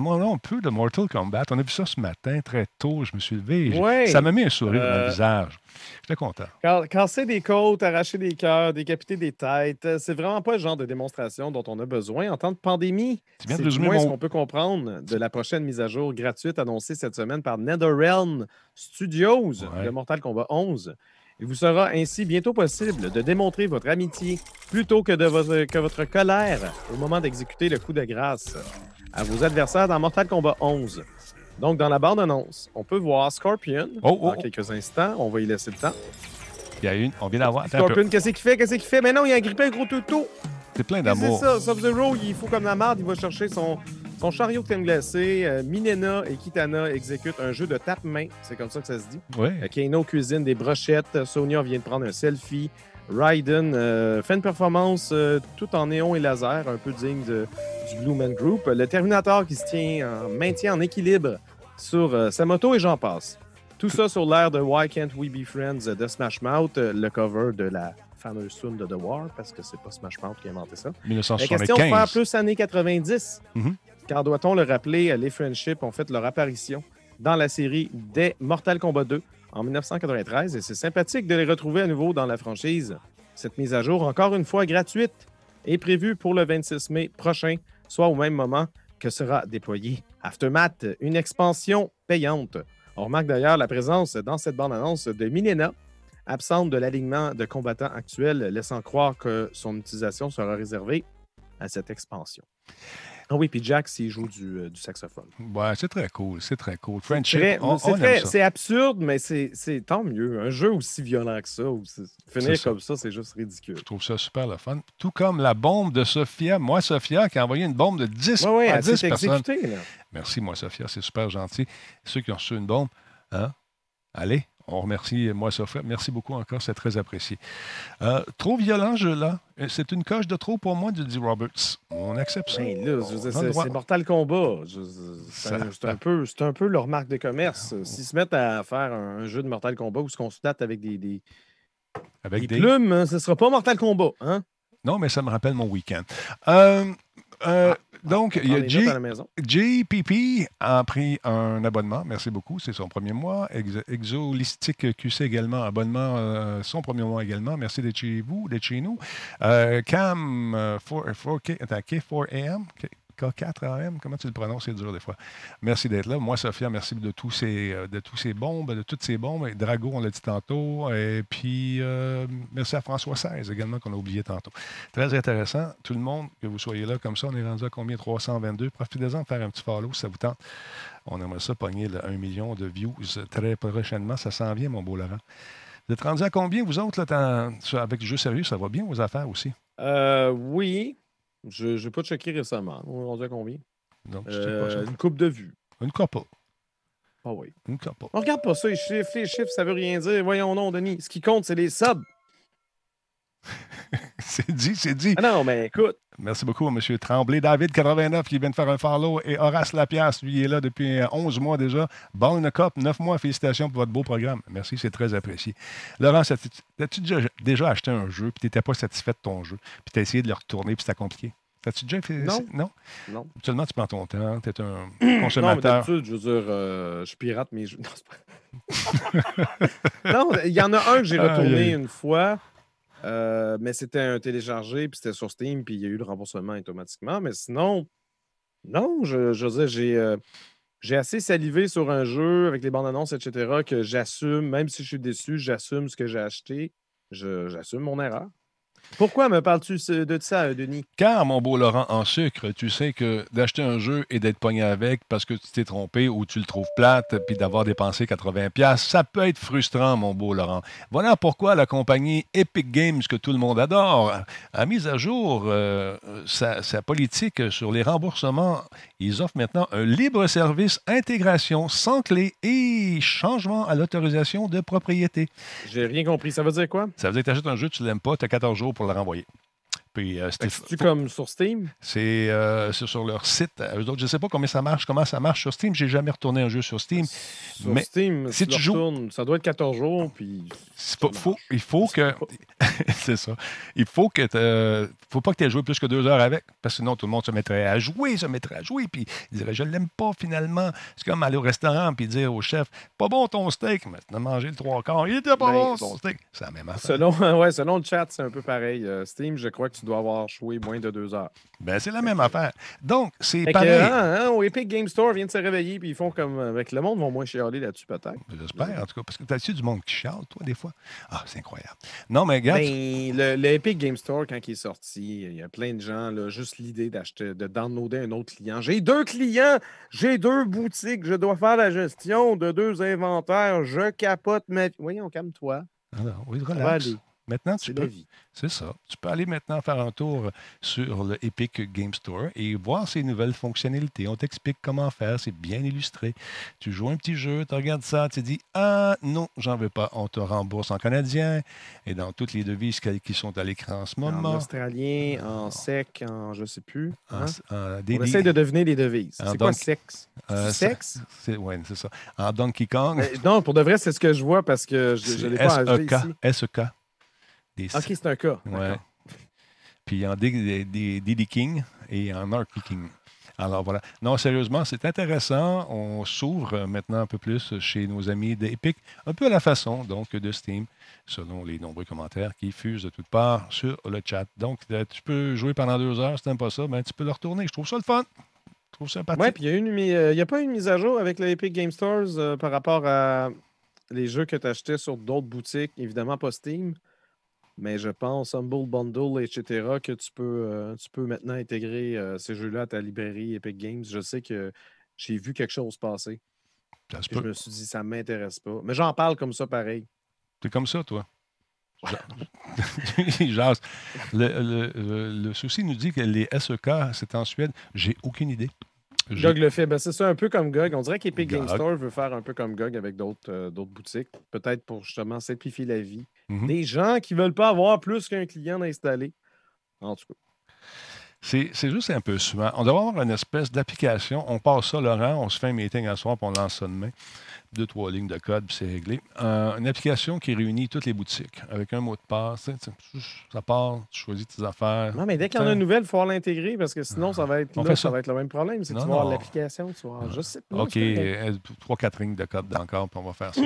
parlons un peu de Mortal Kombat. On a vu ça ce matin, très tôt. Je me suis levé. Ouais. Ça m'a mis un sourire dans Euh, le visage. J'étais content. Ca- Casser des côtes, arracher des cœurs, décapiter des têtes, euh, c'est vraiment pas le genre de démonstration dont on a besoin en temps de pandémie. C'est du résumer moins ce mon- qu'on peut comprendre de la prochaine mise à jour gratuite annoncée cette semaine par NetherRealm Studios Ouais. de Mortal Kombat 11. Il vous sera ainsi bientôt possible de démontrer votre amitié plutôt que, de votre, que votre colère au moment d'exécuter le coup de grâce à vos adversaires dans Mortal Kombat 11. Donc, dans la bande-annonce, on peut voir Scorpion Oh, oh, dans oh. quelques instants. On va y laisser le temps. Il y a une, on vient d'avoir. Scorpion, qu'est-ce qu'il fait? Qu'est-ce qu'il fait? Mais non, il a grippé un gros toutou. C'est plein C'est d'amour. ça, Sub-Zero, il faut comme la marde, il va chercher son, son chariot de crème glacée. Euh, Minena et Kitana exécutent un jeu de tape-main, c'est comme ça que ça se dit. Oui. Euh, Kano cuisine des brochettes, Sonia vient de prendre un selfie. Raiden euh, fait une performance euh, tout en néon et laser, un peu digne de- du Blue Man Group. Le Terminator qui se tient en maintient en équilibre sur euh, sa moto et j'en passe. Tout ça sur l'air de Why Can't We Be Friends de Smash Mouth, euh, le cover de la fameuse tune de The War, parce que c'est pas Smash Mouth qui a inventé ça. La question faire 1975. plus années 90. Mhm. Car doit-on le rappeler, les Friendships ont fait leur apparition dans la série dès Mortal Kombat 2 en 1993 et c'est sympathique de les retrouver à nouveau dans la franchise. Cette mise à jour, encore une fois gratuite, est prévue pour le 26 mai prochain, soit au même moment que sera déployé Aftermath, une expansion payante. On remarque d'ailleurs la présence dans cette bande-annonce de Milena, absente de l'alignement de combattants actuels, laissant croire que son utilisation sera réservée à cette expansion. Ah oui, puis Jack, s'il joue du, euh, du saxophone. Ouais, c'est très cool. C'est très cool. Friendship, on, c'est on très- aime ça. c'est absurde, mais c'est c'est tant mieux. Un jeu aussi violent que ça, ou finir ça. comme ça, c'est juste ridicule. Je trouve ça super le fun. Tout comme la bombe de Sophia. Moi, Sophia, qui a envoyé une bombe de 10 Oui, oui, à elle 10 s'est personnes. exécutée. Merci, moi, Sophia. C'est super gentil. Ceux qui ont reçu une bombe, hein? Allez, On remercie moi Sophie. Merci beaucoup encore, c'est très apprécié. Euh, trop violent, je là. C'est une coche de trop pour moi, dit Roberts. On accepte ça. Ben c'est Mortal Kombat. Je- C'est un, peu, un peu leur marque de commerce. S'ils se mettent à faire un, jeu de Mortal Kombat où se date avec des, des, Avec des des... plumes, hein, ce ne sera pas Mortal Kombat. Hein? Non, mais ça me rappelle mon week-end. Euh, euh, donc, il y a maison. JPP a pris un abonnement. Merci beaucoup. C'est son premier mois. Ex- Exolistique QC également. Abonnement, euh, son premier mois également. Merci d'être chez vous, d'être chez nous. Euh, Cam, euh, 4, 4K, attends, K4AM, K- K4AM, comment tu le prononces? C'est dur des fois. Merci d'être là. Moi, Sophia, merci de tous ces, euh, de tous ces bombes, de toutes ces bombes. Drago, on l'a dit tantôt. Et puis, euh, merci à François XVI également, qu'on a oublié tantôt. Très intéressant. Tout le monde, que vous soyez là comme ça, on est rendu à combien? 322. Profitez-en de faire un petit follow si ça vous tente. On aimerait ça pogner le 1 million de views très prochainement. Ça s'en vient, mon beau Laurent. Vous êtes rendu à combien, vous autres, là, avec jeu sérieux? Ça va bien, vos affaires aussi? Euh, oui. Je n'ai pas checké récemment. On est à combien? Donc, je sais Euh, pas ça. une coupe de vue. Une couple. Ah oui. Une couple. On regarde pas ça, les chiffres. Les chiffres, ça veut rien dire. Voyons non, Denis. Ce qui compte, c'est les subs. c'est dit, c'est dit. Ah non, mais écoute. Merci beaucoup, M. Tremblay. David, 89, qui vient de faire un follow. Et Horace Lapiasse, lui, il est là depuis euh, 11 mois déjà. Bonne Cop, 9 mois. Félicitations pour votre beau programme. Merci, c'est très apprécié. Laurent, as-tu déjà, déjà acheté un jeu puis tu n'étais pas satisfait de ton jeu? Puis tu as essayé de le retourner puis c'était compliqué? T'as-tu déjà fait Non. Non? Non. Seulement, tu prends ton temps. Tu es un Non, mais consommateur. je veux dire, euh, je pirate mes jeux. Non, c'est pas- non, il y en a un que j'ai retourné une fois, euh, mais c'était un téléchargé, puis c'était sur Steam, puis il y a eu le remboursement automatiquement. Mais sinon, non, je, je euh, j'ai assez salivé sur un jeu avec les bandes annonces, etc., que j'assume, même si je suis déçu, j'assume ce que j'ai acheté. J'assume mon erreur. Pourquoi me parles-tu de ça, euh, Denis? Car, mon beau Laurent, en sucre, tu sais que d'acheter un jeu et d'être pogné avec parce que tu t'es trompé ou tu le trouves plate, puis d'avoir dépensé 80$, ça peut être frustrant, mon beau Laurent. Voilà pourquoi la compagnie Epic Games, que tout le monde adore, a mis à jour euh, sa, sa politique sur les remboursements. Ils offrent maintenant un libre service intégration sans clé et changement à l'autorisation de propriété. J'ai rien compris. Ça veut dire quoi? Ça veut dire que tu achètes un jeu, tu ne l'aimes pas, tu as 14 jours pour le renvoyer. Puis, euh, C'est-tu comme sur Steam? c'est euh, c'est sur leur site. Eux autres, je ne sais pas comment ça marche, comment ça marche sur Steam. J'ai jamais retourné un jeu sur Steam. Sur Mais Steam, si tu joues- ça doit être 14 jours, puis C'est pas- faut- il faut que. c'est ça. Il faut que faut pas que tu aies joué plus que deux heures avec, parce que sinon tout le monde se mettrait à jouer, se mettrait à jouer, puis il dirait Je l'aime pas finalement. C'est comme aller au restaurant puis dire au chef Pas bon ton steak, mais tu as mangé le trois quarts, il était pas Ben, bon ton steak. C'est la même affaire. selon, ouais, selon le chat, c'est un peu pareil. Euh, Steam, je crois que tu dois avoir joué moins de deux heures. Ben, c'est la même affaire. Donc, c'est Fait que, pareil. hein, hein, au Epic Game Store, vient de se réveiller, puis ils font comme. Avec le monde, vont moins chialer là-dessus, peut-être. J'espère, en tout cas, parce que t'as-tu du monde qui chiale, toi, des fois? Ah, c'est incroyable. Non, mais regarde, Ben, le, le Epic Game Store, quand il est sorti, il y a plein de gens, là, juste l'idée d'acheter, de downloader un autre client. J'ai deux clients, j'ai deux boutiques, je dois faire la gestion de deux inventaires, je capote ma. Voyons, calme-toi. Ah non, oui, relax. Maintenant, tu peux, c'est ça. Tu peux aller maintenant faire un tour sur le Epic Game Store et voir ces nouvelles fonctionnalités. On t'explique comment faire, c'est bien illustré. Tu joues un petit jeu, tu regardes ça, tu dis Ah non, j'en veux pas. On te rembourse en canadien et dans toutes les devises qui sont à l'écran en ce En moment. australien, en sec, en je sais plus. En- hein? en- des- On essaie de deviner les devises. En C'est quoi sexe? euh, sexe? c'est, ouais, c'est ça. En Donkey Kong, Euh, Non, pour de vrai, c'est ce que je vois parce que je ne l'ai pas acheté SEK. ici. SEK. Des Ok, c'est un cas. Ouais. Puis en Diddy King et en Narky King. Alors voilà. Non, sérieusement, c'est intéressant. On s'ouvre maintenant un peu plus chez nos amis d'Epic, un peu à la façon donc de Steam, selon les nombreux commentaires qui fusent de toutes parts sur le chat. Donc, euh, tu peux jouer pendant deux heures. Si tu n'aimes pas ça, ben, tu peux le retourner. Je trouve ça le fun. Je trouve ça sympathique. Ouais, puis il y a une mi- euh, a pas une mise à jour avec le Epic Game Stores euh, par rapport à les jeux que tu achetais sur d'autres boutiques, évidemment pas Steam, mais je pense Humble Bundle, etc., que tu peux, euh, tu peux maintenant intégrer euh, ces jeux-là à ta librairie Epic Games. Je sais que j'ai vu quelque chose passer. Ça se puis Je me suis dit, ça m'intéresse pas. Mais j'en parle comme ça pareil. T'es comme ça, toi. Le- le souci nous dit que les SEK, c'est en Suède. J'ai aucune idée. GOG le fait. Ben, c'est ça, un peu comme GOG. On dirait qu'Epic Game. Store veut faire un peu comme GOG avec d'autres euh, boutiques. Peut-être pour justement simplifier la vie. Mhm. Des gens qui ne veulent pas avoir plus qu'un client installé. En tout cas. C'est c'est juste un peu souvent. On devrait avoir une espèce d'application. On passe ça, Laurent, on se fait un meeting à soir, puis on lance ça demain. Deux, trois lignes de code, puis c'est réglé. Euh, une application qui réunit toutes les boutiques avec un mot de passe. Ça part, tu choisis tes affaires. Non, mais dès qu'il y en a une nouvelle, il faut l'intégrer parce que sinon, ça va être, On là, ça ça. va être le même problème. C'est que tu vas avoir l'application, tu vas avoir, je sais pas. OK, trois, quatre lignes de code encore, puis on va faire ça.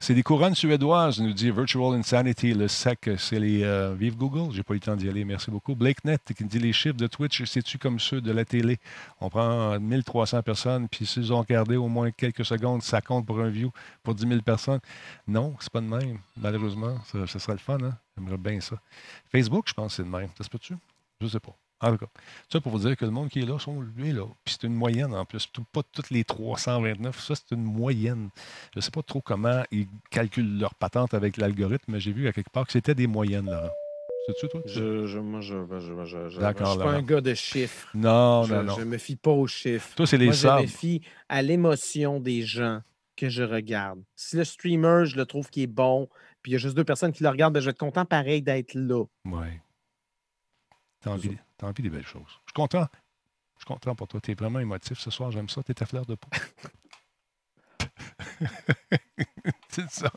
c'est des couronnes suédoises, nous dit Virtual Insanity. Le SEC, c'est les euh, Vive Google. J'ai pas eu le temps d'y aller, merci beaucoup. BlakeNet qui dit les chiffres de Twitch, c'est-tu comme ceux de la télé? On prend euh, 1300 personnes, puis s'ils ont regardé au moins quelques secondes, ça compte pour un view pour 10 000 personnes. Non, c'est pas de même, malheureusement. Ça, ça serait le fun, hein? J'aimerais bien ça. Facebook, je pense que c'est de même. Ça se peut-tu? Je sais pas. En tout cas, ça pour vous dire que le monde qui est là sont lui là. Puis c'est une moyenne en plus. Tout- pas toutes les 329. Ça, c'est une moyenne. Je ne sais pas trop comment ils calculent leur patente avec l'algorithme, mais j'ai vu à quelque part que c'était des moyennes, Laurent. C'est-tu, toi? Je, je, moi, je, je, je, je, je, D'accord, je suis pas un gars de chiffres. Non, je, non, non. je me fie pas aux chiffres. Toi, c'est les Moi, je me fie à l'émotion des gens que je regarde. Si le streamer, je le trouve qui est bon, puis il y a juste deux personnes qui le regardent, ben, je vais être content pareil d'être là. Oui. T'as envie, t'as envie des belles choses. Je suis content. Je suis content pour toi. Tu es vraiment émotif ce soir. J'aime ça. Tu es à fleur de peau. c'est ça.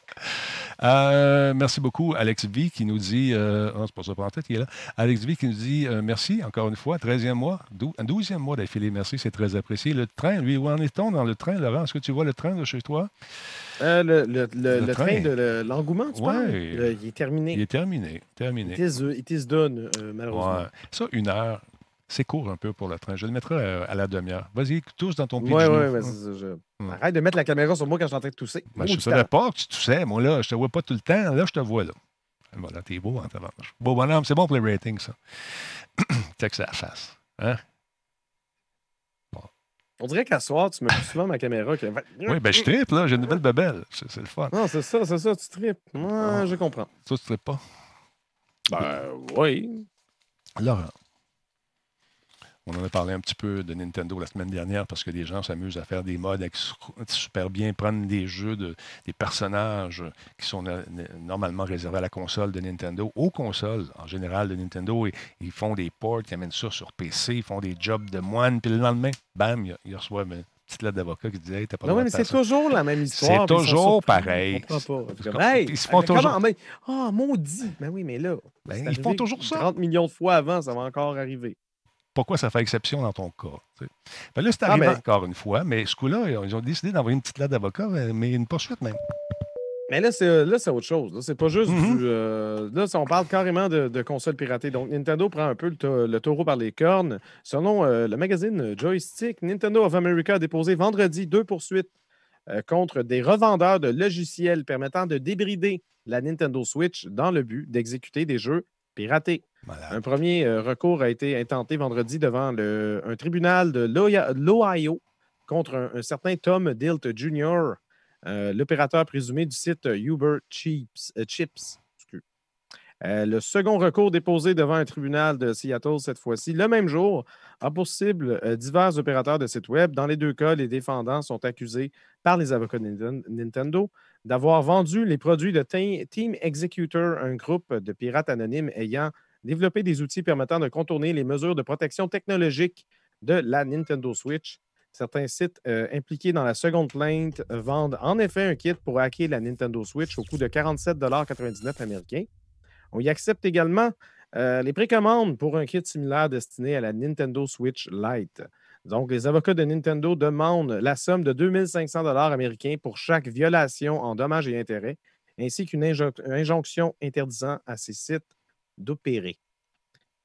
Euh, merci beaucoup, Alex V, qui nous dit. Euh, non, c'est pas ça, pour en tête, il est là. Alex V qui nous dit euh, merci, encore une fois, 13e mois, dou- 12e mois d'affilée. Merci, c'est très apprécié. Le train, lui, où en est-on dans le train, Laurent? Est-ce que tu vois le train de chez toi? Euh, le, le- le- train, train. de le- l'engouement, tu Ouais. parles? Le- il est terminé. Il est terminé. Terminé. It is, it is done, malheureusement. Ouais. Ça, une heure, c'est court un peu pour le train. Je le mettrai euh, à la demi-heure. Vas-y, tous dans ton Oui, pied oui, ça, je- Hum. Arrête de mettre la caméra sur moi quand je suis en train de tousser. Ben, je ne savais pas que tu toussais. Moi, là, je te vois pas tout le temps. Là, je te vois, là. Voilà, t'es beau, hein, tabarnouche. Beau bonhomme, c'est bon pour les ratings, ça. Texte à la face. Hein? On dirait qu'à soir, tu me dis souvent ma caméra. que- Oui, ben je tripe, là. J'ai une nouvelle babelle. C'est le fun. Non, c'est ça, c'est ça, tu tripes. Ouais, Ah. je comprends. Ça, tu tripes pas? Ben, oui. Laurent, on en a parlé un petit peu de Nintendo la semaine dernière parce que des gens s'amusent à faire des modes super bien, prendre des jeux, de, des personnages qui sont normalement réservés à la console de Nintendo, aux consoles en général de Nintendo, et ils font des ports, ils amènent ça sur PC, ils font des jobs de moine, puis le lendemain, bam, ils, ils reçoivent une petite lettre d'avocat qui dit Hey, t'as pas Non, mais c'est toujours la même histoire. C'est toujours pareil. Pas. Comme, hey, ils se font mais comment- toujours- mais- Ah, maudit. Ben oui, mais là. Ben, ils font toujours ça. 30 millions de fois avant, ça va encore arriver. Pourquoi ça fait exception dans ton cas? Ben là, c'est Ah, arrivé mais- encore une fois, mais ce coup-là, ils ont décidé d'envoyer une petite lettre d'avocat, mais une poursuite même. Mais là, c'est là, c'est autre chose. Là, c'est pas juste Mhm. du. euh, là, on parle carrément de, de consoles piratées. Donc, Nintendo prend un peu le taureau par les cornes. Selon euh, le magazine Joystick, Nintendo of America a déposé vendredi deux poursuites euh, contre des revendeurs de logiciels permettant de débrider la Nintendo Switch dans le but d'exécuter des jeux Un premier euh, recours a été intenté vendredi devant le- un tribunal de l'Ohio- contre un, un certain Tom Dilt Jr., euh, l'opérateur présumé du site Uber Chips. euh, Chips. Le second recours déposé devant un tribunal de Seattle cette fois-ci, le même jour, a pour cible divers opérateurs de sites Web. Dans les deux cas, les défendants sont accusés par les avocats de Ninten- Nintendo d'avoir vendu les produits de Te- Team Executor, un groupe de pirates anonymes ayant développé des outils permettant de contourner les mesures de protection technologique de la Nintendo Switch. Certains sites euh, impliqués dans la seconde plainte vendent en effet un kit pour hacker la Nintendo Switch au coût de 47,99 américains. On y accepte également euh, les précommandes pour un kit similaire destiné à la Nintendo Switch Lite. Donc, les avocats de Nintendo demandent la somme de 2500 dollars américains pour chaque violation en dommages et intérêts, ainsi qu'une injo- injonction interdisant à ces sites d'opérer.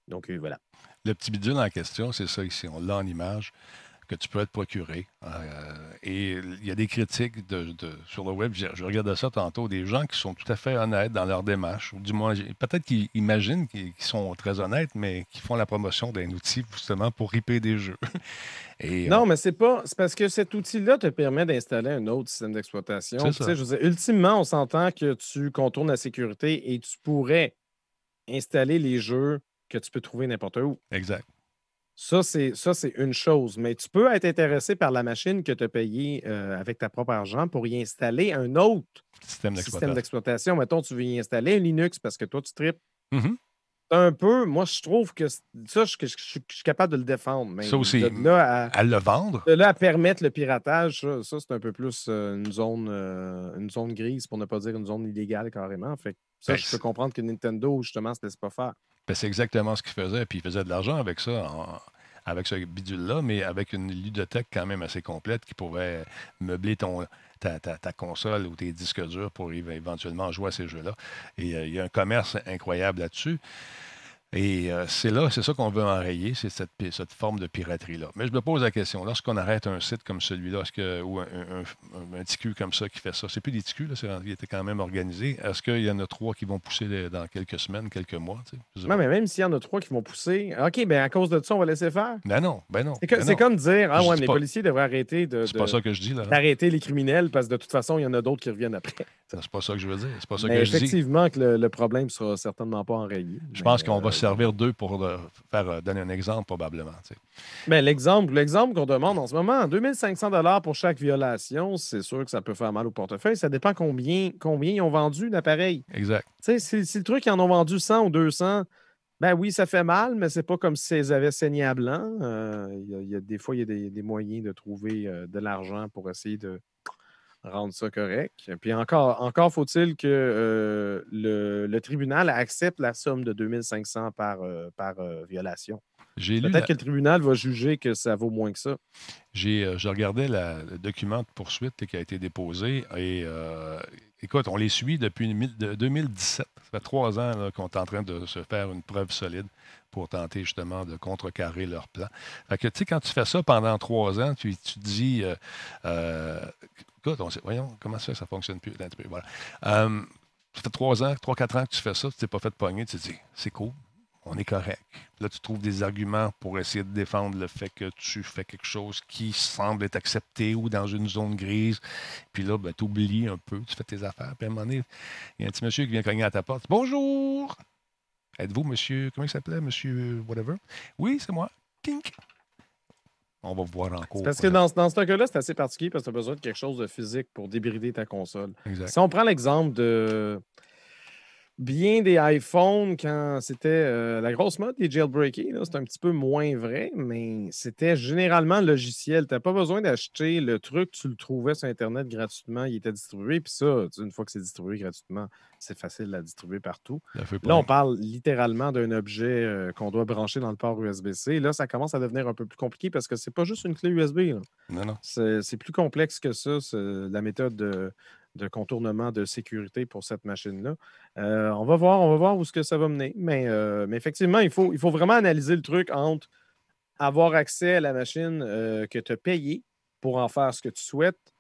Donc, euh, voilà. Le petit bidule en question, c'est ça ici. On l'a en image que tu peux être procuré. Euh, et il y a des critiques de- de- sur le web, je, je regardais ça tantôt, des gens qui sont tout à fait honnêtes dans leur démarche. Ou du moins, peut-être qu'ils imaginent qu'ils sont très honnêtes, mais qui font la promotion d'un outil justement pour ripper des jeux. Et Non, mais c'est pas. C'est parce que cet outil-là te permet d'installer un autre système d'exploitation. Ultimement, on s'entend que tu contournes la sécurité et tu pourrais installer les jeux que tu peux trouver n'importe où. Exact. Ça, c'est ça, c'est une chose. Mais tu peux être intéressé par la machine que tu as payée euh, avec ta propre argent pour y installer un autre Système système d'exploitation. Mettons, tu veux y installer un Linux parce que toi, tu tripes. Mhm. Un peu, moi, je trouve que ça, je, je- je- je suis capable de le défendre. Mais Ça aussi. De là à, À le vendre, de là à permettre le piratage, ça, ça, c'est un peu plus euh, une, zone, euh, une zone grise, pour ne pas dire une zone illégale carrément. Fait que ça, Ben, je peux comprendre que Nintendo, justement, se laisse pas faire. Ben, c'est exactement ce qu'il faisait. Puis il faisait de l'argent avec ça, avec ce bidule-là, mais avec une ludothèque quand même assez complète qui pourrait meubler ton, ta, ta- ta console ou tes disques durs pour éve- éventuellement jouer à ces jeux-là. Et euh, il y a un commerce incroyable là-dessus. Et euh, c'est là, c'est ça qu'on veut enrayer, c'est cette, forme de piraterie-là. Mais je me pose la question, lorsqu'on arrête un site comme celui-là, ou un, un, un- un TQ comme ça qui fait ça, c'est plus des TQ, là, c'est rendu- il était quand même organisé. Est-ce qu'il y en a trois qui vont pousser les- dans quelques semaines, quelques mois? tu sais? Non, mais même s'il y en a trois qui vont pousser, OK, ben à cause de ça, on va laisser faire? Ben non, ben non. C'est ben comme dire, ah ouais, mais les pas- policiers devraient arrêter de, C'est pas ça que je dis, là. d'arrêter les criminels parce que de toute façon, il y en a d'autres qui reviennent après. C'est pas ça que je veux dire. C'est pas ça Mais que je dis. effectivement, que le, le problème sera certainement pas enrayé. Je pense qu'on euh, va servir d'eux pour euh, faire euh, donner un exemple, probablement. tu sais. Mais l'exemple, l'exemple qu'on demande en ce moment, 2500 dollars pour chaque violation, c'est sûr que ça peut faire mal au portefeuille. Ça dépend combien, combien ils ont vendu d'appareils. Exact. Tu sais, si, si le truc, ils en ont vendu 100 ou 200, ben oui, ça fait mal, mais c'est pas comme si ils avaient saigné à blanc. Euh, il y a- il y a, des fois, il y a des, des moyens de trouver euh, de l'argent pour essayer de rendre ça correct. Puis encore, encore faut-il que euh, le, le tribunal accepte la somme de 2500 par, euh, par euh, violation. Peut-être la- que le tribunal va juger que ça vaut moins que ça. j'ai, je regardais la- le document de poursuite qui a été déposé et écoute, on les suit depuis mille- de- 2017. Ça fait trois ans là, qu'on est en train de se faire une preuve solide pour tenter justement de contrecarrer leur plan. Fait que, tu sais, quand tu fais ça pendant trois ans, tu, tu dis, euh, euh, voyons, comment ça, ça fonctionne plus? Peu, Voilà. Euh, ça fait trois ans, trois, quatre ans que tu fais ça, tu t'es pas fait pogner, tu te dis, c'est cool, on est correct. Là, tu trouves des arguments pour essayer de défendre le fait que tu fais quelque chose qui semble être accepté ou dans une zone grise. Puis là, ben, tu oublies un peu, tu fais tes affaires. Puis à un moment donné, il y a un petit monsieur qui vient cogner à ta porte. Bonjour! Êtes-vous monsieur, comment il s'appelait, monsieur whatever? Oui, c'est moi. Tink! On va voir en cours. Parce que dans, dans ce cas-là, c'est assez particulier parce que tu as besoin de quelque chose de physique pour débrider ta console. Exact. Si on prend l'exemple de bien des iPhones, quand c'était euh, la grosse mode des jailbreakés, c'est un petit peu moins vrai, mais c'était généralement logiciel. Tu n'as pas besoin d'acheter le truc, tu le trouvais sur Internet gratuitement, il était distribué. Puis ça, une fois que c'est distribué gratuitement, c'est facile à distribuer partout. Là, on parle littéralement d'un objet euh, qu'on doit brancher dans le port USB-C. Là, ça commence à devenir un peu plus compliqué parce que c'est pas juste une clé USB. là. Non, non. C'est plus complexe que ça, la méthode de, de contournement de sécurité pour cette machine-là. Euh, on va voir, on va voir où ce que ça va mener. Mais, euh, mais effectivement, il faut, il faut vraiment analyser le truc entre avoir accès à la machine euh, que tu as payée pour en faire ce que tu souhaites.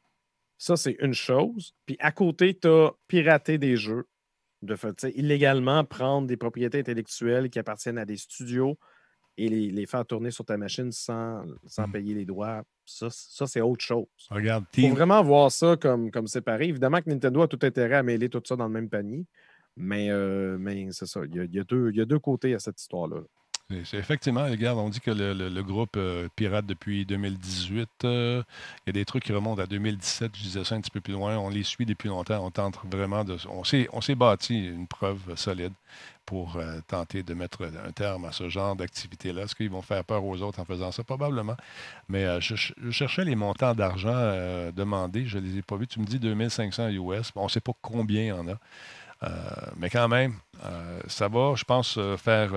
Ça, c'est une chose. Puis à côté, tu as piraté des jeux. De fait, illégalement prendre des propriétés intellectuelles qui appartiennent à des studios et les, les faire tourner sur ta machine sans, sans Mm. payer les droits. Ça, ça c'est autre chose. Regarde, Il faut vraiment voir ça comme, comme séparé. Évidemment que Nintendo a tout intérêt à mêler tout ça dans le même panier. Mais, euh, mais c'est ça. Il y, a, il y a deux, il y a deux côtés à cette histoire-là. Effectivement, regarde, on dit que le, groupe euh, pirate depuis 2018. euh, il y a des trucs qui remontent à 2017. Je disais ça un petit peu plus loin. On les suit depuis longtemps. On tente vraiment de. On s'est, bâti une preuve solide pour euh, tenter de mettre un terme à ce genre d'activité-là. Est-ce qu'ils vont faire peur aux autres en faisant ça? Probablement. Mais je, je cherchais les montants d'argent demandés. Je ne les ai pas vus. Tu me dis 2500 US. On ne sait pas combien il y en a. Euh, mais quand même, euh, ça va, je pense, euh, faire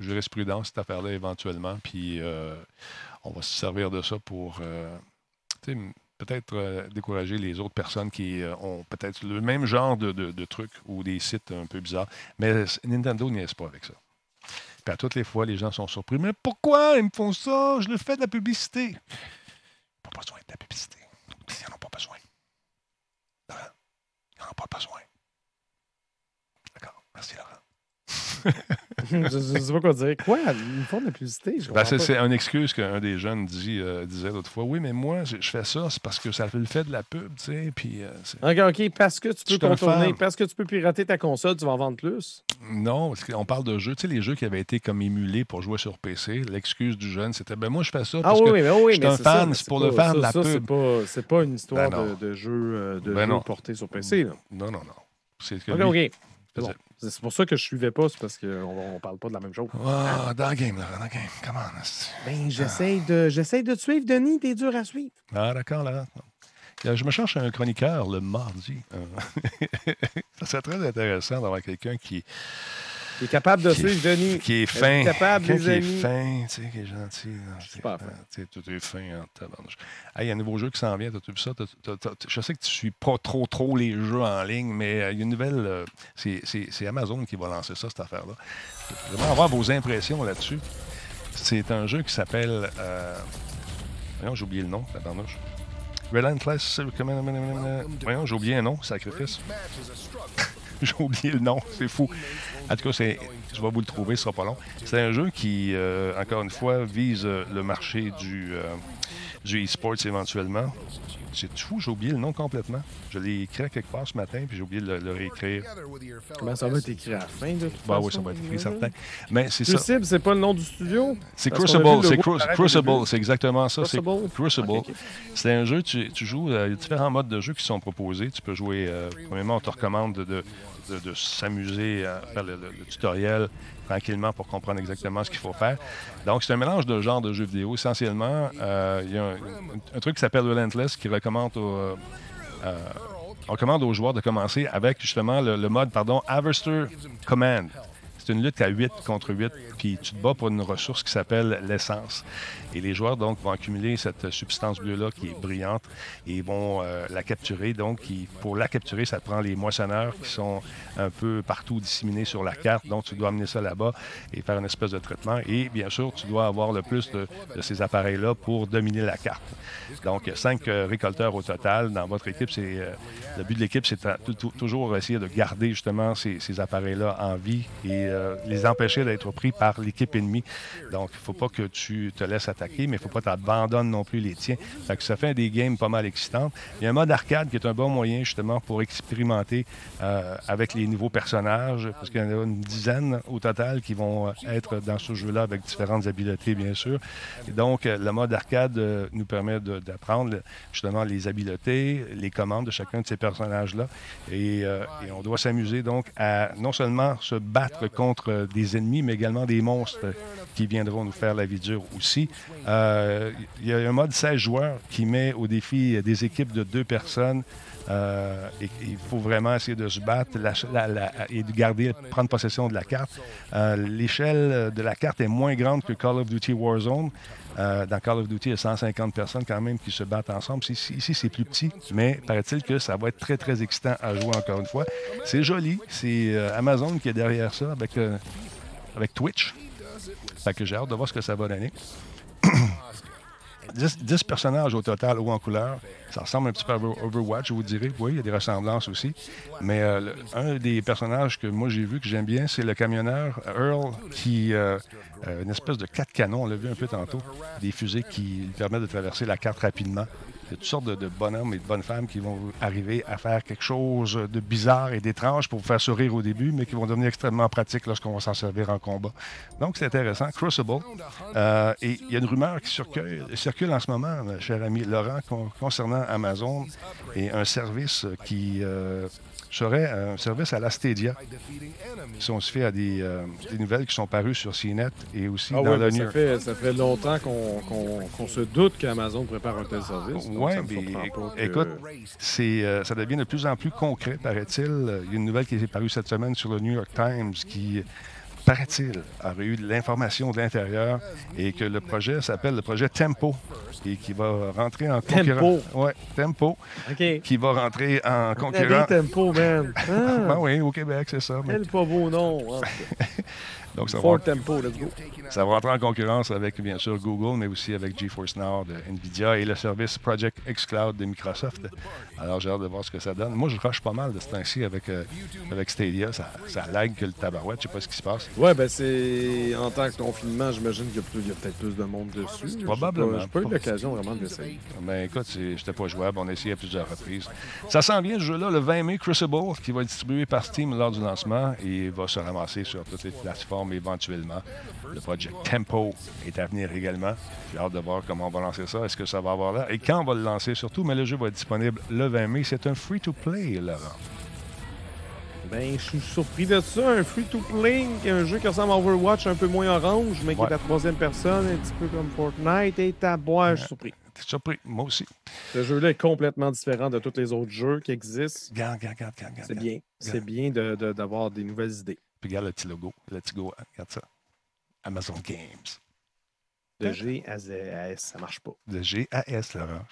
jurisprudence, cette affaire-là, éventuellement. Puis on va se servir de ça pour peut-être décourager les autres personnes qui ont peut-être le même genre de, de, trucs ou des sites un peu bizarres. Mais Nintendo n'y est pas avec ça. Puis à toutes les fois, les gens sont surpris. Mais pourquoi ils me font ça? Je le fais de la publicité. Pas besoin de la publicité. Ils n'en ont pas besoin. Laurent, Ils n'en ont pas besoin. D'accord. Merci, Laurent. je ne sais pas quoi dire. Quoi? Ils font de la publicité? Ben, c'est, une excuse qu'un des jeunes dit, euh, disait l'autre fois. Oui, mais moi, je, fais ça, c'est parce que ça le fait de la pub, tu sais. Puis, euh, OK, OK, parce que tu peux contourner, parce que tu peux pirater ta console, tu vas en vendre plus. Non, parce qu'on parle de jeux. Tu sais, les jeux qui avaient été comme émulés pour jouer sur PC, l'excuse du jeune, c'était ben moi, je fais ça Ah parce oui, que oui, mais oui, je suis mais un fan, c'est pour le fan de la ça, pub. pas, c'est pas une histoire Ben de, de jeu, euh, de Ben jeu non. porté sur PC. Là. Non, non, non. C'est que OK, lui- OK. C'est bon. Pour ça que je suivais pas, c'est parce qu'on ne parle pas de la même chose. Ah, dans le game, là, dans le game. Come on. Ben, j'essaie de, j'essaie de te suivre, Denis, t'es dur à suivre. Ah, d'accord, là. Euh, Je me cherche un chroniqueur le mardi. Euh, ça serait très intéressant d'avoir quelqu'un qui, T'es capable de Qui est suivre, Denis. qui est fin? capable, quelqu'un les qui amis? est fin, tu sais, qui est gentil. super euh, fin. tu sais, Tout est fin en tabarnouche. Hey, Il y a un nouveau jeu qui s'en vient. T'as-tu vu ça? T'as- t'as- t'as- je sais que tu suis pas trop, trop les jeux en ligne, mais euh, il y a une nouvelle. euh, c'est- c'est c'est Amazon qui va lancer ça, cette affaire-là. Je voudrais avoir vos impressions là-dessus. C'est un jeu qui s'appelle. Euh, voyons, j'ai oublié le nom, tabarnouche. Relentless. comment- Voyons, j'ai oublié un nom, sacrifice. J'ai oublié le nom, c'est fou. En tout cas, c'est, je vais vous le trouver, ce sera pas long. C'est un jeu qui, euh, encore une fois, vise euh, le marché du, euh, du e-sports éventuellement. C'est fou, j'ai oublié le nom complètement. Je l'ai écrit à quelque part ce matin, puis j'ai oublié de le, le réécrire. Comment ça va être écrit à la fin, de toute Bah façon? oui, ça va être écrit certain. Mais c'est ça. Crucible, c'est pas le nom du studio? C'est Crucible, c'est Cru- Crucible, c'est exactement ça. c'est Crucible? C'est un jeu, tu, tu joues, il y a différents modes de jeu qui sont proposés. Tu peux jouer, euh, premièrement, on te recommande de, de, de- s'amuser à faire le, tutoriel tranquillement pour comprendre exactement ce qu'il faut faire. Donc, c'est un mélange de genres de jeux vidéo. Essentiellement, euh, il y a un, truc qui s'appelle Relentless qui recommande aux, euh, euh, recommande aux joueurs de commencer avec justement le, le mode, pardon, Harvester Command. C'est une lutte à 8 contre 8, puis tu te bats pour une ressource qui s'appelle l'essence. Et les joueurs, donc, vont accumuler cette substance bleue-là qui est brillante et vont euh, la capturer. Donc, pour la capturer, ça te prend les moissonneurs qui sont un peu partout disséminés sur la carte. Donc, tu dois amener ça là-bas et faire une espèce de traitement. Et bien sûr, tu dois avoir le plus de, ces appareils-là pour dominer la carte. Donc, cinq euh, récolteurs au total. Dans votre équipe, euh, le but de l'équipe, c'est toujours essayer de garder justement ces, appareils-là en vie euh, les empêcher d'être pris par l'équipe ennemie. Donc, il ne faut pas que tu te laisses attaquer, mais il ne faut pas que tu abandonnes non plus les tiens. Fait ça fait des games pas mal excitantes. Il y a un mode arcade qui est un bon moyen justement pour expérimenter euh, avec les nouveaux personnages, parce qu'il y en a une dizaine au total qui vont euh, être dans ce jeu-là avec différentes habiletés, bien sûr. Donc, le mode arcade nous permet d'apprendre justement les habiletés, les commandes de chacun de ces personnages-là. Et, et on doit s'amuser donc à non seulement se battre contre euh, des ennemis, mais également des monstres qui viendront nous faire la vie dure aussi. Euh, Il y a un mode 16 joueurs qui met au défi des équipes de deux personnes. Euh, il faut vraiment essayer de se battre et de garder, prendre possession de la carte. Euh, L'échelle de la carte est moins grande que Call of Duty Warzone. Euh, dans Call of Duty, il y a 150 personnes quand même qui se battent ensemble. Ici, c'est plus petit, mais paraît-il que ça va être très, très excitant à jouer encore une fois. C'est joli. C'est euh, Amazon qui est derrière ça avec, euh, avec Twitch. Fait que j'ai hâte de voir ce que ça va donner. 10, 10 personnages au total ou en couleur. Ça ressemble un petit peu à Over- Overwatch, je vous dirais. Oui, il y a des ressemblances aussi. Mais euh, un des personnages que moi j'ai vu, que j'aime bien, c'est le camionneur Earl, qui euh, euh, une espèce de quatre canons, on l'a vu un peu tantôt, des fusées qui lui permettent de traverser la carte rapidement. Il y a toutes sortes de, de bonhommes et de bonnes femmes qui vont arriver à faire quelque chose de bizarre et d'étrange pour vous faire sourire au début, mais qui vont devenir extrêmement pratiques lorsqu'on va s'en servir en combat. Donc, c'est intéressant. Crucible. Euh, et il y a une rumeur qui circule, en ce moment, euh, cher ami Laurent, con- concernant Amazon et un service qui euh, serait un service à la Stadia. Si on se fait à des, euh, des nouvelles qui sont parues sur CNET et aussi Ah dans ouais, le ça, fait, ça fait longtemps qu'on se doute qu'Amazon prépare un tel service. me mais que- écoute, euh, ça devient de plus en plus concret, paraît-il. Il y a une nouvelle qui est parue cette semaine sur le New York Times qui, paraît-il, aurait eu de l'information de l'intérieur et que le projet s'appelle le projet Tempo et qui va rentrer en concurrence. Ouais, Tempo, qui va rentrer en concurrence. tempo, man. Ben Ah, oui, au Québec, c'est ça. mais- quel pas beau nom. hein. Donc, ça va, Fort Tempo, let's go. ça va rentrer en concurrence avec, bien sûr, Google, mais aussi avec GeForce Now de NVIDIA et le service Project xCloud de Microsoft. Alors, j'ai hâte de voir ce que ça donne. Moi, je rush pas mal de ce temps-ci avec, euh, avec Stadia. Ça, ça lag que le tabarouette. Je sais pas ce qui se passe. Ouais, ben c'est. En tant que confinement, j'imagine qu'il y a, plus- il y a peut-être plus de monde dessus. Probablement. J'ai pas eu l'occasion vraiment de l'essayer. Ben écoute, j'étais pas jouable. On a essayé à plusieurs reprises. Ça s'en vient, ce jeu-là, le 20 mai, Crucible, qui va être distribué par Steam lors du lancement et va se ramasser sur toutes les plateformes éventuellement. Le Project Tempo est à venir également. J'ai hâte de voir comment on va lancer ça. Est-ce que ça va avoir là? Et quand on va le lancer surtout, mais le jeu va être disponible le 20 mai. C'est un free-to-play, Laurent. Ben, je suis surpris de ça. Un free-to-play, un jeu qui ressemble à Overwatch, un peu moins orange, mais qui Ouais. est à troisième personne, un petit peu comme Fortnite. Et ta boire, je suis surpris. T'es surpris? Moi aussi. Ce jeu-là est complètement différent de tous les autres jeux qui existent. Regarde, regarde, regarde, regarde. C'est bien. C'est bien de- de- d'avoir des nouvelles idées. Puis regarde le petit logo. Le petit go. Regarde ça. Amazon Games. De G à Z à S, ça marche pas. De GAS, Laurent.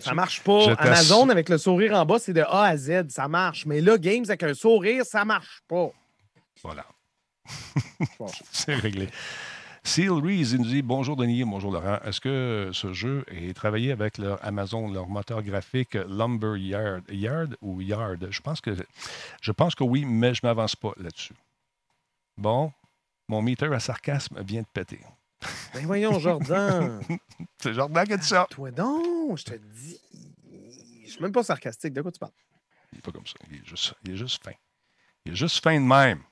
Ça marche pas. Amazon avec le sourire en bas, c'est de A à Z, ça marche. Mais là, Games avec un sourire, ça marche pas. Voilà. Bon. C'est réglé. Seal Reese il nous dit Bonjour Denis, bonjour Laurent. Est-ce que ce jeu est travaillé avec leur Amazon, leur moteur graphique Lumber Yard, Yard ou Yard? Je pense que je pense que oui, mais je m'avance pas là-dessus. Bon, mon meter à sarcasme vient de péter. Ben voyons, Jordan. C'est Jordan qui a dit ça. Toi donc, je te dis. Je suis même pas sarcastique. De quoi tu parles? Il est pas comme ça. Il est juste, il est juste fin. Il est juste fin de même.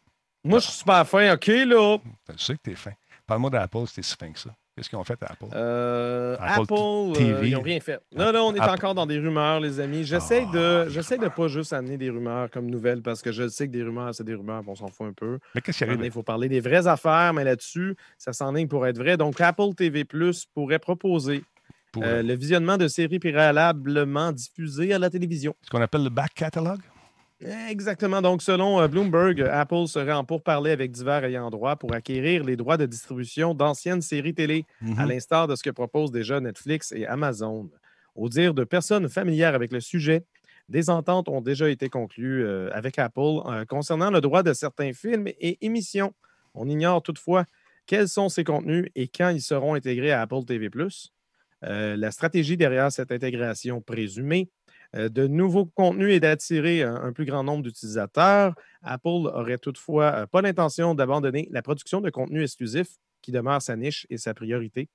Moi, je suis super fin, OK, là. Je sais que t'es fin. Parle-moi d'Apple, c'était si fin que ça. Qu'est-ce qu'ils ont fait à Apple? Euh, Apple Apple, euh, TV. ils n'ont rien fait. Non, non, on est Apple- encore dans des rumeurs, les amis. J'essaie Ah, de, j'essaie de pas juste amener des rumeurs comme nouvelles parce que je sais que des rumeurs, c'est des rumeurs, on s'en fout un peu. Mais qu'est-ce qui Il arrive? faut parler des vraies affaires, mais là-dessus, ça s'enligne pour être vrai. Donc, Apple TV Plus pourrait proposer Pour euh, le visionnement de séries préalablement diffusées à la télévision. ce qu'on appelle le back catalog? Exactement. Donc, selon euh, Bloomberg, Apple serait en pourparlers avec divers ayants droit pour acquérir les droits de distribution d'anciennes séries télé, à Mhm. l'instar de ce que proposent déjà Netflix et Amazon. Au dire de personnes familières avec le sujet, des ententes ont déjà été conclues euh, avec Apple euh, concernant le droit de certains films et émissions. On ignore toutefois quels sont ces contenus et quand ils seront intégrés à Apple TV+. Euh, la stratégie derrière cette intégration présumée euh, de nouveaux contenus et d'attirer un, un plus grand nombre d'utilisateurs. Apple aurait toutefois euh, pas l'intention d'abandonner la production de contenu exclusif qui demeure sa niche et sa priorité.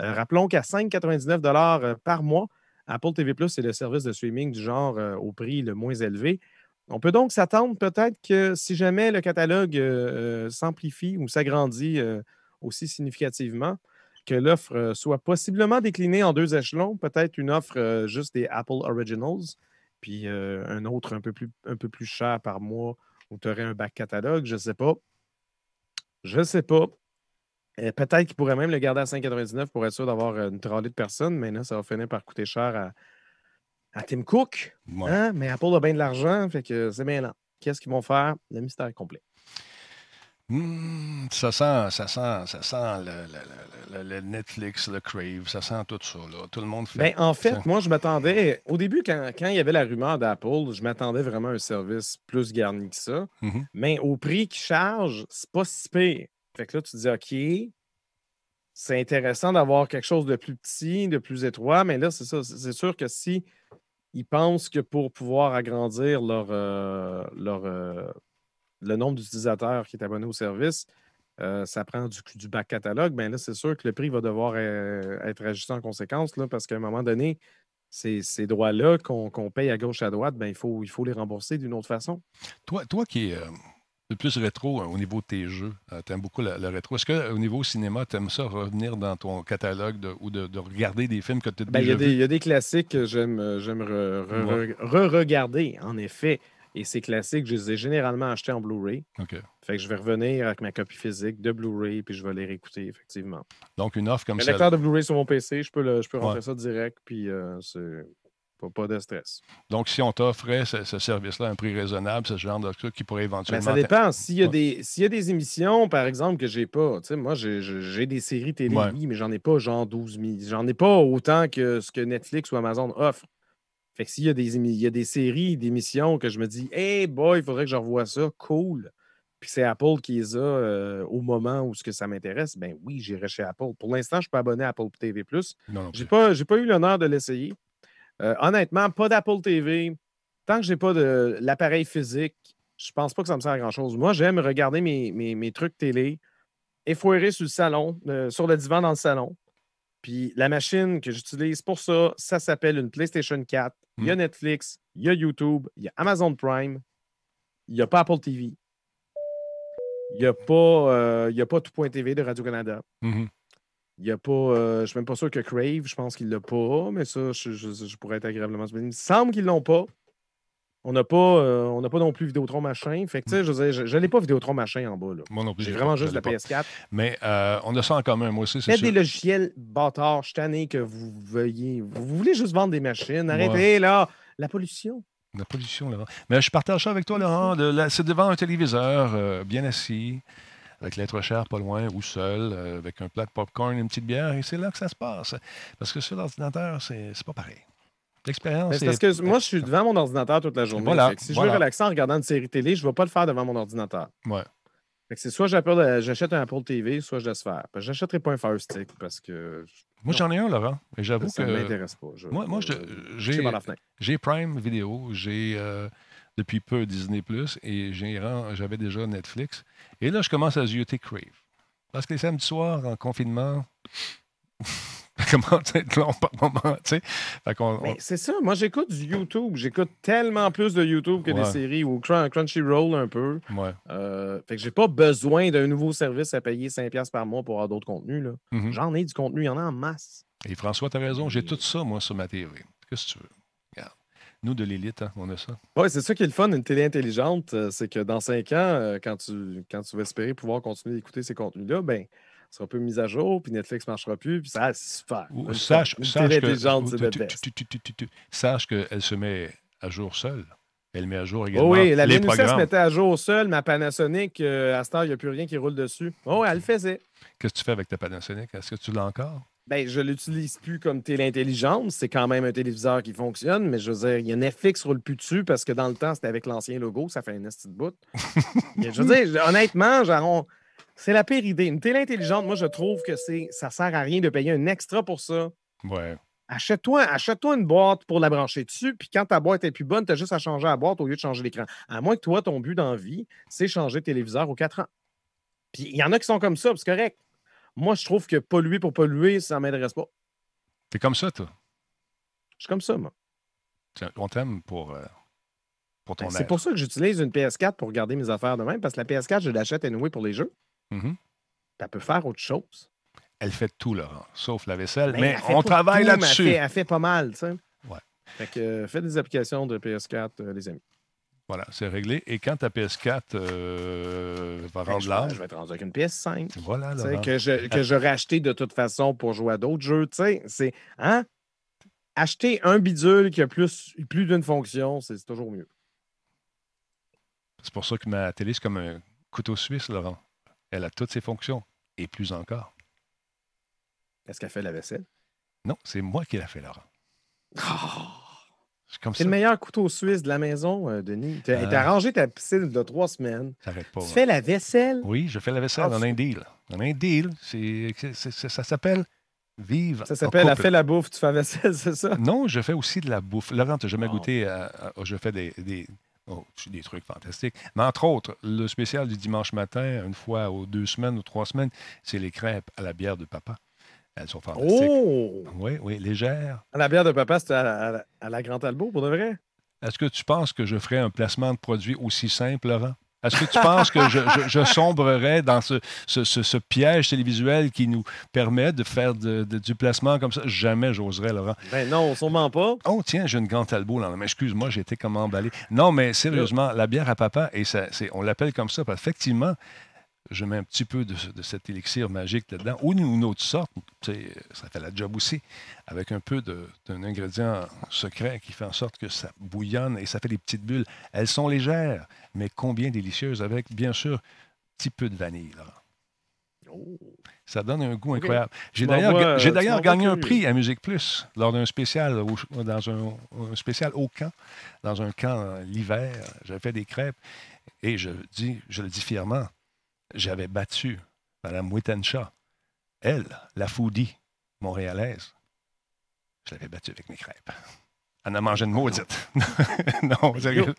Euh, rappelons qu'à 5,99 euh, par mois, Apple TV Plus est le service de streaming du genre euh, au prix le moins élevé. On peut donc s'attendre peut-être que si jamais le catalogue euh, euh, s'amplifie ou s'agrandit euh, aussi significativement, que l'offre euh, soit possiblement déclinée en deux échelons, peut-être une offre euh, juste des Apple Originals, puis euh, un autre un peu plus, un peu plus cher par mois où tu aurais un back catalogue, je ne sais pas. Je ne sais pas. Peut-être qu'ils pourraient même le garder à 5,99 pour être sûr d'avoir une tralée de personnes, mais là, ça va finir par coûter cher à, à Tim Cook. Ouais. hein? Mais Apple a bien de l'argent, fait que c'est bien lent. Qu'est-ce qu'ils vont faire? Le mystère est complet. Hmm, ça sent, ça sent, ça sent le, le- le- le- le Netflix, le Crave, ça sent tout ça. Là. Tout le monde fait. Ben, en fait, ça. moi, je m'attendais. Au début, quand, quand il y avait la rumeur d'Apple, je m'attendais vraiment à un service plus garni que ça. Mhm. Mais au prix qu'ils chargent, c'est pas si pire. Fait que là, tu te dis, OK, c'est intéressant d'avoir quelque chose de plus petit, de plus étroit, mais là, c'est ça. C'est c'est sûr que si ils pensent que pour pouvoir agrandir leur, euh, leur, euh, le nombre d'utilisateurs qui est abonné au service, euh, ça prend du, du back catalogue, bien là, c'est sûr que le prix va devoir euh, être ajusté en conséquence, là, parce qu'à un moment donné, ces, ces droits-là qu'on qu'on paye à gauche à droite, ben, il, faut, il faut les rembourser d'une autre façon. Toi, toi qui es euh, le plus rétro au niveau de tes jeux, tu aimes beaucoup le, rétro. Est-ce qu'au niveau cinéma, tu aimes ça revenir dans ton catalogue de- ou de, de regarder des films que tu as Ben, il, y déjà a des, vus? il y a des classiques que j'aime j'aime re- re- Ouais. re- re-regarder, en effet. Et ces classiques, je les ai généralement achetés en Blu-ray. OK. Fait que je vais revenir avec ma copie physique de Blu-ray, puis je vais les réécouter, effectivement. Donc, une offre comme ça. lecteur de Blu-ray sur mon PC, je peux, le- je peux rentrer Ouais. ça direct, puis euh, c'est pas, pas de stress. Donc, si on t'offrait ce, ce service-là à un prix raisonnable, ce genre de truc qui pourrait Ben, éventuellement. ça dépend. S'il y, a des- y a des émissions, par exemple, que j'ai pas, tu sais, moi, j'ai- des séries télé, Ouais. mais j'en ai pas genre 12 000. J'en ai pas autant que ce que Netflix ou Amazon offrent. Fait que s'il y, a des il y a des séries, des émissions que je me dis, hey boy, il faudrait que je revoie ça, cool. puis c'est Apple qui les a euh, au moment où ce que ça m'intéresse, ben oui, j'irai chez Apple. Pour l'instant, je ne suis pas abonné à Apple TV. Non, non Je n'ai pas, j'ai pas eu l'honneur de l'essayer. Euh, honnêtement, pas d'Apple TV. Tant que je n'ai pas de l'appareil physique, je pense pas que ça me sert à grand-chose. Moi, j'aime regarder mes, mes- mes trucs télé, effoirés sur le salon, euh, sur le divan dans le salon. Puis la machine que j'utilise pour ça, ça s'appelle une PlayStation 4. Il y a Netflix, il y a YouTube, il y a Amazon Prime, il n'y a pas Apple TV. Il n'y a pas, euh, il y a pas Tout.tv de Radio-Canada. Mhm. Il n'y a pas. euh, je ne suis même pas sûr que Crave, je pense qu'il ne l'a pas, mais ça, je, je- je pourrais être agréablement. Il me semble qu'ils ne l'ont pas. On n'a pas, euh, on n'a pas non plus Vidéotron machin. Fait que, tu sais, je dire, je n'ai pas Vidéotron machin en bas. là. Moi non plus. J'ai vraiment pas- juste la l'ai pas. PS4. Mais euh, on a ça en commun, moi aussi, c'est Faites des logiciels bâtards. Je tanné que vous veuillez. Vous voulez juste vendre des machines. Arrêtez, là. La pollution. La pollution, Laurent. Mais je partage ça avec toi, Laurent. la- C'est devant un téléviseur, euh, bien assis, avec l'être cher pas loin ou seul, avec un plat de popcorn et une petite bière, et c'est là que ça se passe. Parce que sur l'ordinateur, c'est pas pareil. L'expérience, parce que moi, je suis devant mon ordinateur toute la journée. Voilà, que si je veux relaxer en regardant une série télé, je ne vais pas le faire devant mon ordinateur. Ouais. Que c'est soit j'appelle- j'achète un Apple TV, soit je laisse faire. Que j'achèterai pas un Fire Stick parce que Moi, j'en ai un, Laurent. Et j'avoue ça ne que m'intéresse pas. Je- Moi- moi, j'ai- Prime Vidéo, j'ai euh, depuis peu Disney Plus et j'avais déjà Netflix. Et là, je commence à zioter Crave. Parce que les samedis soirs, en confinement, ça commence à être long par moment, tu sais? On- c'est ça, moi j'écoute du YouTube. J'écoute tellement plus de YouTube que des séries ou Crun- Crunchyroll un peu. ouais. Euh, fait que j'ai pas besoin d'un nouveau service à payer 5$ par mois pour avoir d'autres contenus. là. Mhm. J'en ai du contenu, il y en a en masse. Et François, tu as raison, j'ai tout ça, moi, sur ma TV. Qu'est-ce que tu veux? Regarde. Nous, de l'élite, hein, on a ça. Oui, c'est ça qui est le fun d'une télé intelligente, euh, c'est que dans cinq ans, euh, quand, tu, quand tu vas espérer pouvoir continuer d'écouter ces contenus-là, ben, sera un peu mis à jour, puis Netflix ne marchera plus, puis ça, c'est super. Ou- sache, que, sache qu'elle se met à jour seule. Elle met à jour Oh également oui, la les se mettait à jour seule, ma Panasonic, euh, à cette heure, il n'y a plus rien qui roule dessus. Oh, elle le faisait. Qu'est-ce que tu fais avec ta Panasonic? Est-ce que tu l'as encore? Ben, je l'utilise plus comme télé intelligente. C'est quand même un téléviseur qui fonctionne, mais je veux dire, il y a Netflix roule plus dessus parce que dans le temps, c'était avec l'ancien logo, ça fait un esti de bout. Je veux dire, honnêtement, genre, on- c'est la pire idée. Une télé intelligente, moi, je trouve que c'est ça sert à rien de payer un extra pour ça. Ouais. Achète-toi achète une boîte pour la brancher dessus, puis quand ta boîte est plus bonne, tu as juste à changer la boîte au lieu de changer l'écran. À moins que toi, ton but dans la vie, c'est changer de téléviseur aux 4 ans. Puis il y en a qui sont comme ça, c'est correct. Moi, je trouve que polluer pour polluer, ça ne m'intéresse pas. T'es comme ça, toi? Je suis comme ça, moi. On t'aime pour, euh, pour ton Ben. C'est pour ça que j'utilise une PS4 pour garder mes affaires de même, parce que la PS4, je l'achète anyway pour les jeux. Puis Elle peut faire autre chose. Elle fait tout, Laurent, sauf la vaisselle. Ben, mais on travaille là-dessus. Elle fait, elle fait pas mal, tu sais. Ouais. Fait que euh, faites des applications de PS4, euh, les amis. Voilà, c'est réglé. Et quand ta PS4 euh, va Ben, rendre l'âge, je vais être rendu avec une PS5. voilà, Laurent. que je- que j'aurais acheté de toute façon pour jouer à d'autres jeux. tu sais, C'est. Hein? Acheter un bidule qui a plus, plus d'une fonction, c'est toujours mieux. C'est pour ça que ma télé, c'est comme un couteau suisse, Laurent. Elle a toutes ses fonctions. Et plus encore. Est-ce qu'elle fait la vaisselle? Non, c'est moi qui l'ai fait, Laurent. C'est comme C'est le meilleur couteau suisse de la maison, euh, Denis. Tu as Ah. rangé ta piscine de trois semaines. Ça pas. Tu fais la vaisselle? Oui, je fais la vaisselle. Ah, on a tu- un deal. On a un deal. Ça s'appelle Vive. Ça en s'appelle Elle fait la bouffe, tu fais la vaisselle, c'est ça? Non, je fais aussi de la bouffe. Laurent, tu n'as jamais Oh. goûté à, à- Je fais des, des, oh, des trucs fantastiques. Mais entre autres, le spécial du dimanche matin, une fois aux deux semaines ou trois semaines, c'est les crêpes à la bière de papa. Elles sont fantastiques. Oh! Oui, oui, légères. La bière de papa, c'était à, la- à la- à la Grande Albo, pour de vrai? Est-ce que tu penses que je ferais un placement de produit aussi simple, Laurent? Est-ce que tu penses que je, je- je sombrerais dans ce, ce- ce- ce piège télévisuel qui nous permet de faire de- de- du placement comme ça? Jamais j'oserais, Laurent. Ben non, sûrement pas. Oh, tiens, j'ai une grande talbot là. Mais excuse-moi, j'ai été comme emballé. Non, mais sérieusement, la bière à papa, et ça, on l'appelle comme ça, parce qu'effectivement, je mets un petit peu de, de cet élixir magique là-dedans, ou une, autre sorte, ça fait la job aussi, avec un peu d'un ingrédient secret qui fait en sorte que ça bouillonne et ça fait des petites bulles. Elles sont légères, mais combien délicieuses, avec, bien sûr, un petit peu de vanille. Laurent. Ça donne un goût incroyable. J'ai d'ailleurs, euh, gagné un prix à Musique Plus lors d'un spécial, au- dans un, un spécial au camp, dans un camp euh, l'hiver. J'avais fait des crêpes et je, dis, je le dis fièrement, j'avais battu Mme Wittenshaw, elle, la foodie montréalaise. Je l'avais battue avec mes crêpes. Elle en a mangé une maudite. non, sérieux.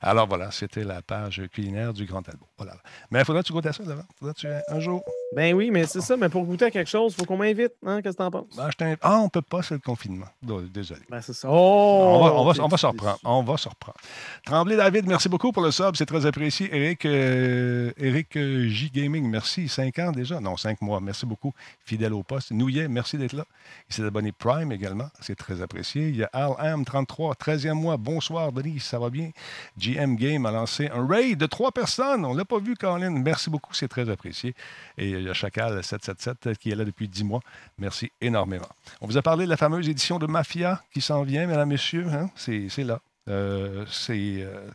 Alors voilà, c'était la page culinaire du Grand Talbot. Voilà. Mais il faudra que tu goûtes ça, devant. Faudra que tu, un jour. Ben oui, mais c'est ça. Mais pour goûter à quelque chose, il faut qu'on m'invite. Hein? Qu'est-ce que t'en penses? Ah, je t'invite- ah, on peut pas, c'est le confinement. Désolé. Ben c'est ça. Oh! on va, on va, on va se reprendre. On va se reprendre. Tremblay David, merci beaucoup pour le sub. C'est très apprécié. Eric, euh, Eric euh, J Gaming, merci. Cinq ans déjà? Non, cinq mois. Merci beaucoup. Fidèle au poste. Nouillet, merci d'être là. Il s'est abonné Prime également. C'est très apprécié. Il y a Al M, 33, 13e mois. Bonsoir, Denis. Ça va bien? GM Game a lancé un raid de trois personnes. On ne l'a pas vu, Colin. Merci beaucoup. C'est très apprécié. Et il y a Chacal 777 qui est là depuis 10 mois. Merci énormément. On vous a parlé de la fameuse édition de Mafia qui s'en vient, mesdames, messieurs. hein? C'est là. Euh, euh,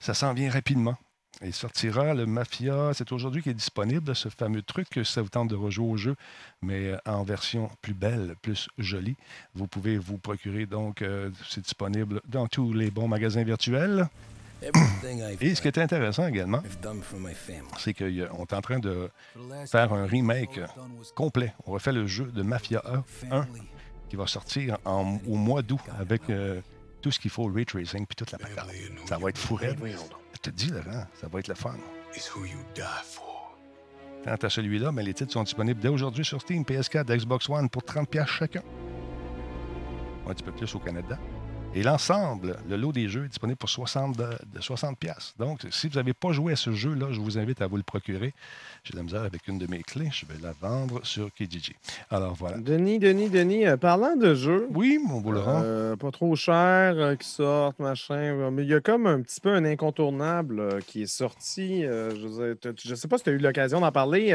ça s'en vient rapidement. Il sortira le Mafia. C'est aujourd'hui qui est disponible, ce fameux truc. Ça vous tente de rejouer au jeu, mais euh, en version plus belle, plus jolie. Vous pouvez vous procurer, donc, euh, c'est disponible dans tous les bons magasins virtuels. Et ce qui est intéressant également, c'est qu'on est en train de faire un remake complet. On refait le jeu de Mafia 1 qui va sortir en- au mois d'août avec euh, tout ce qu'il faut, ray tracing puis toute la patente. Ça va être fou. Je te dis, Laurent, ça va être le fun. Quant à celui-là, mais les titres sont disponibles dès aujourd'hui sur Steam, PS4, Xbox One pour 30$ chacun. Un petit peu plus au Canada. Et l'ensemble, le lot des jeux est disponible pour 60, de, de 60$. Donc, si vous n'avez pas joué à ce jeu-là, je vous invite à vous le procurer. J'ai de la misère avec une de mes clés. Je vais la vendre sur Kijiji. Alors voilà. Denis, Denis, Denis, euh, parlant de jeux, Oui, mon Laurent. euh, pas trop cher, euh, qui sortent, machin, mais il y a comme un petit peu un incontournable qui est sorti. je, je sais pas si tu as eu l'occasion d'en parler,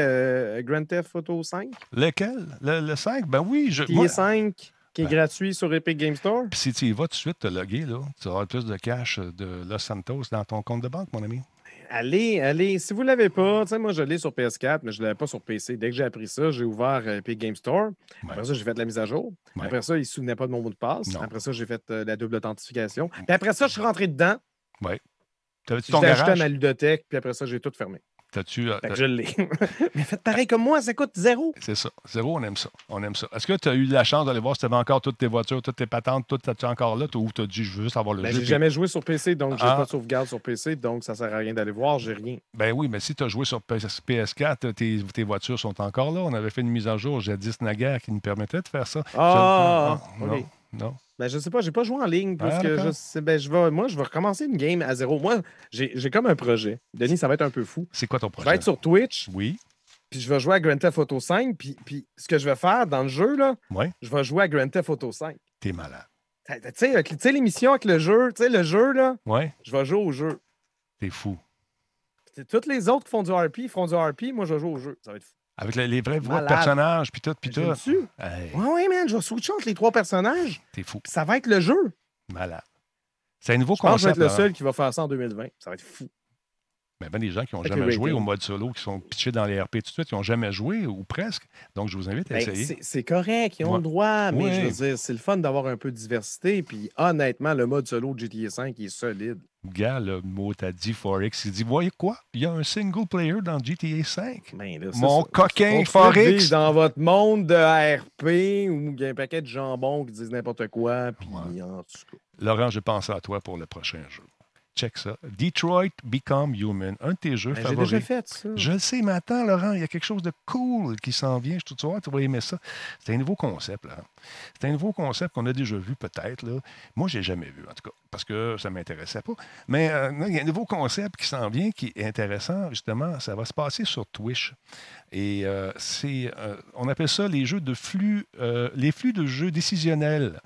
Grand Theft Auto 5, Lequel? Le, le 5? Ben oui. Je, qui moi- est 5, qui est Ben. gratuit sur Epic Game Store. Puis si tu y vas tout de suite te loguer, là, tu auras plus de cash de Los Santos dans ton compte de banque, mon ami. Allez, allez, si vous ne l'avez pas, tu sais, moi je l'ai sur PS4, mais je ne l'avais pas sur PC. Dès que j'ai appris ça, j'ai ouvert euh, Epic Game Store. Après ça, j'ai fait la mise à jour. Ouais. Après ça, il ne se souvenait pas de mon mot de passe. Non. Après ça, j'ai fait euh, la double authentification. Puis après ça, je suis rentré dedans. T'avais-tu Je ton garage? ma ludothèque, puis après ça, j'ai tout fermé. T'as-tu, euh, je l'ai. mais faites pareil comme moi, ça coûte zéro. C'est ça. Zéro, on aime ça. On aime ça. Est-ce que tu as eu la chance d'aller voir si tu avais encore toutes tes voitures, toutes tes patentes, tout as-tu encore là, ou tu as dit je veux juste avoir le Ben, jeu? j'ai jamais joué sur PC, donc j'ai Ah. pas de sauvegarde sur PC, donc ça sert à rien d'aller voir, j'ai rien. Ben oui, mais si tu as joué sur PS- PS4, tes, tes voitures sont encore là. On avait fait une mise à jour jadis naguère qui nous permettait de faire ça. Ah, Ça- ok. non, non. Ben, je sais pas, j'ai pas joué en ligne parce Ah, que je sais, ben, je vais, moi, je vais recommencer une game à zéro. Moi, j'ai comme un projet. Denis, ça va être un peu fou. C'est quoi ton Je projet? vais être sur Twitch, Oui, puis je vais jouer à Grand Theft Auto 5, puis, puis ce que je vais faire dans le jeu, là, oui, je vais jouer à Grand Theft Auto 5. t'es malade. Tu sais, l'émission avec le jeu, tu sais, le jeu, là, Oui, je vais jouer au jeu. t'es fou. Toutes les autres qui font du RP font du RP, moi, je vais jouer au jeu. Ça va être fou. Avec le- les vraies voix de personnages, puis tout, puis tout. J'aime-tu? Hey, Ouais, ouais, man, je vais switcher entre les trois personnages, t'es fou. ça va être le jeu. Malade. C'est un nouveau Je pense que je vais concept. être le Laurent. seul qui va faire ça en 2020. Ça va être fou. Ben, ben, des gens qui n'ont jamais joué au mode solo, qui sont pitchés dans les RP tout de suite, qui n'ont jamais joué ou presque. Donc, je vous invite à Ben, essayer. c'est- correct, ils ont Ouais. le droit, mais je veux dire, c'est le fun d'avoir un peu de diversité. Puis honnêtement, le mode solo de GTA V il est solide. Gars, le mot t'as dit Forex, il dit Voyez quoi? Il y a un single player dans GTA 5. Ben, là, Mon ça. coquin On Forex. dans votre monde de RP où il y a un paquet de jambons qui disent n'importe quoi. Puis Ouais. en tout cas. Laurent, je pense à toi pour le prochain jeu. Check ça. Detroit Become Human, un de tes jeux Ben, J'ai favoris. déjà fait ça. Je le sais, mais attends, Laurent, il y a quelque chose de cool qui s'en vient. Je te voir, tu vas aimer ça. C'est un nouveau concept, là. C'est un nouveau concept qu'on a déjà vu, peut-être. Moi, je l'ai jamais vu, en tout cas, parce que ça ne m'intéressait pas. Mais euh, il y a un nouveau concept qui s'en vient qui est intéressant, justement. Ça va se passer sur Twitch. Et euh, c'est, euh, on appelle ça les jeux de flux, les flux de jeux décisionnels.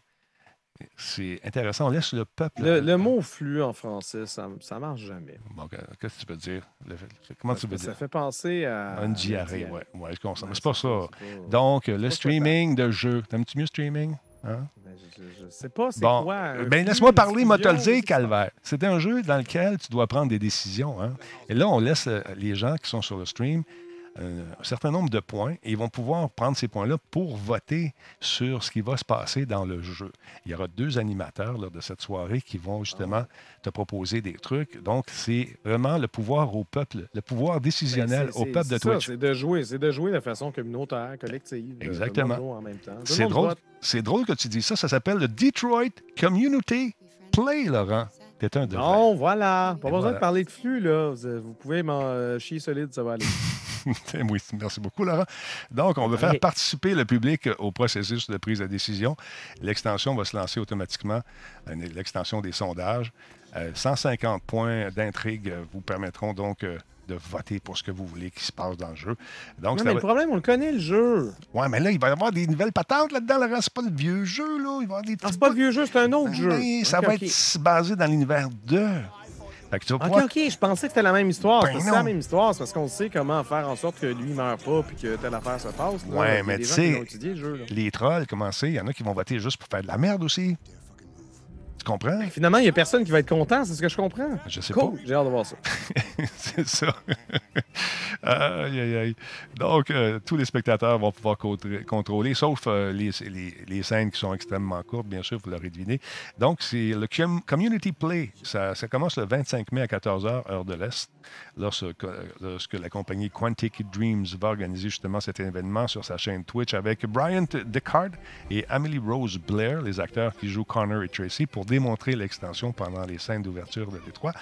C'est intéressant. On laisse le peuple. Le, le mot flux en français, ça, ça marche jamais. Bon, qu'est-ce que tu veux dire? Le- comment tu veux ça dire? fait penser à. Une diarrhée, oui. Ouais, je comprends. Mais c'est pas ça. pas- Donc, le streaming de jeux. T'aimes-tu mieux streaming? Hein? Ben, je, je sais pas, c'est Bon, quoi. euh, ben, laisse-moi parler, moi te le diffusion, dire, Calvaire. C'est un jeu dans lequel tu dois prendre des décisions. hein. Et là, on laisse euh, les gens qui sont sur le stream un, un certain nombre de points et ils vont pouvoir prendre ces points-là pour voter sur ce qui va se passer dans le jeu. Il y aura deux animateurs lors de cette soirée qui vont justement te proposer des trucs. Donc, c'est vraiment le pouvoir au peuple, le pouvoir décisionnel Ben, c'est- au peuple de Twitch. C'est de jouer, c'est de jouer de façon communautaire, collective. euh, Exactement. en même temps. C'est drôle, c'est drôle que tu dis ça. Ça s'appelle le Detroit Community Play, Laurent. T'es un de vrai. Non, voilà. Pas Et besoin voilà. de parler de flux, là. Vous vous pouvez m'en euh, chier solide, ça va aller. oui, merci beaucoup, Laurent. Donc, on veut faire Ok. participer le public au processus de prise de décision. L'extension va se lancer automatiquement, euh, l'extension des sondages. Euh, 150 points d'intrigue euh, vous permettront donc euh, de voter pour ce que vous voulez qui se passe dans le jeu. Donc, Non, mais le problème, on le connaît, le jeu. Ouais, mais là, il va y avoir des nouvelles patentes là-dedans, Laurent. C'est pas le vieux jeu, là. Il va y avoir des Ah, c'est pas le vieux jeu, c'est un autre jeu. Oui, ça va être basé dans l'univers 2. Fait que tu vas OK, pouvoir- OK, je pensais que c'était la même histoire. Ben C'est la même histoire, c'est parce qu'on sait comment faire en sorte que lui meure pas puis que telle affaire se passe. là. Ouais, mais tu sais, le. Les trolls, comment c'est? Il y en a qui vont voter juste pour faire de la merde aussi. Tu comprends? Finalement, il n'y a personne qui va être content, c'est ce que je comprends. Je sais Cool, j'ai hâte de voir ça. pas. c'est ça. aïe, aïe, aïe. Donc, euh, tous les spectateurs vont pouvoir contr- contrôler, sauf euh, les, les- les scènes qui sont extrêmement courtes, bien sûr, vous l'aurez deviné. Donc, c'est le com- Community Play. Ça, ça commence le 25 mai à 14h, heure de l'Est, lorsque, lorsque la compagnie Quantic Dreams va organiser justement cet événement sur sa chaîne Twitch avec Bryant Descartes et Amelie Rose Blair, les acteurs qui jouent Connor et Tracy, pour démontrer l'extension pendant les scènes d'ouverture de l'E3.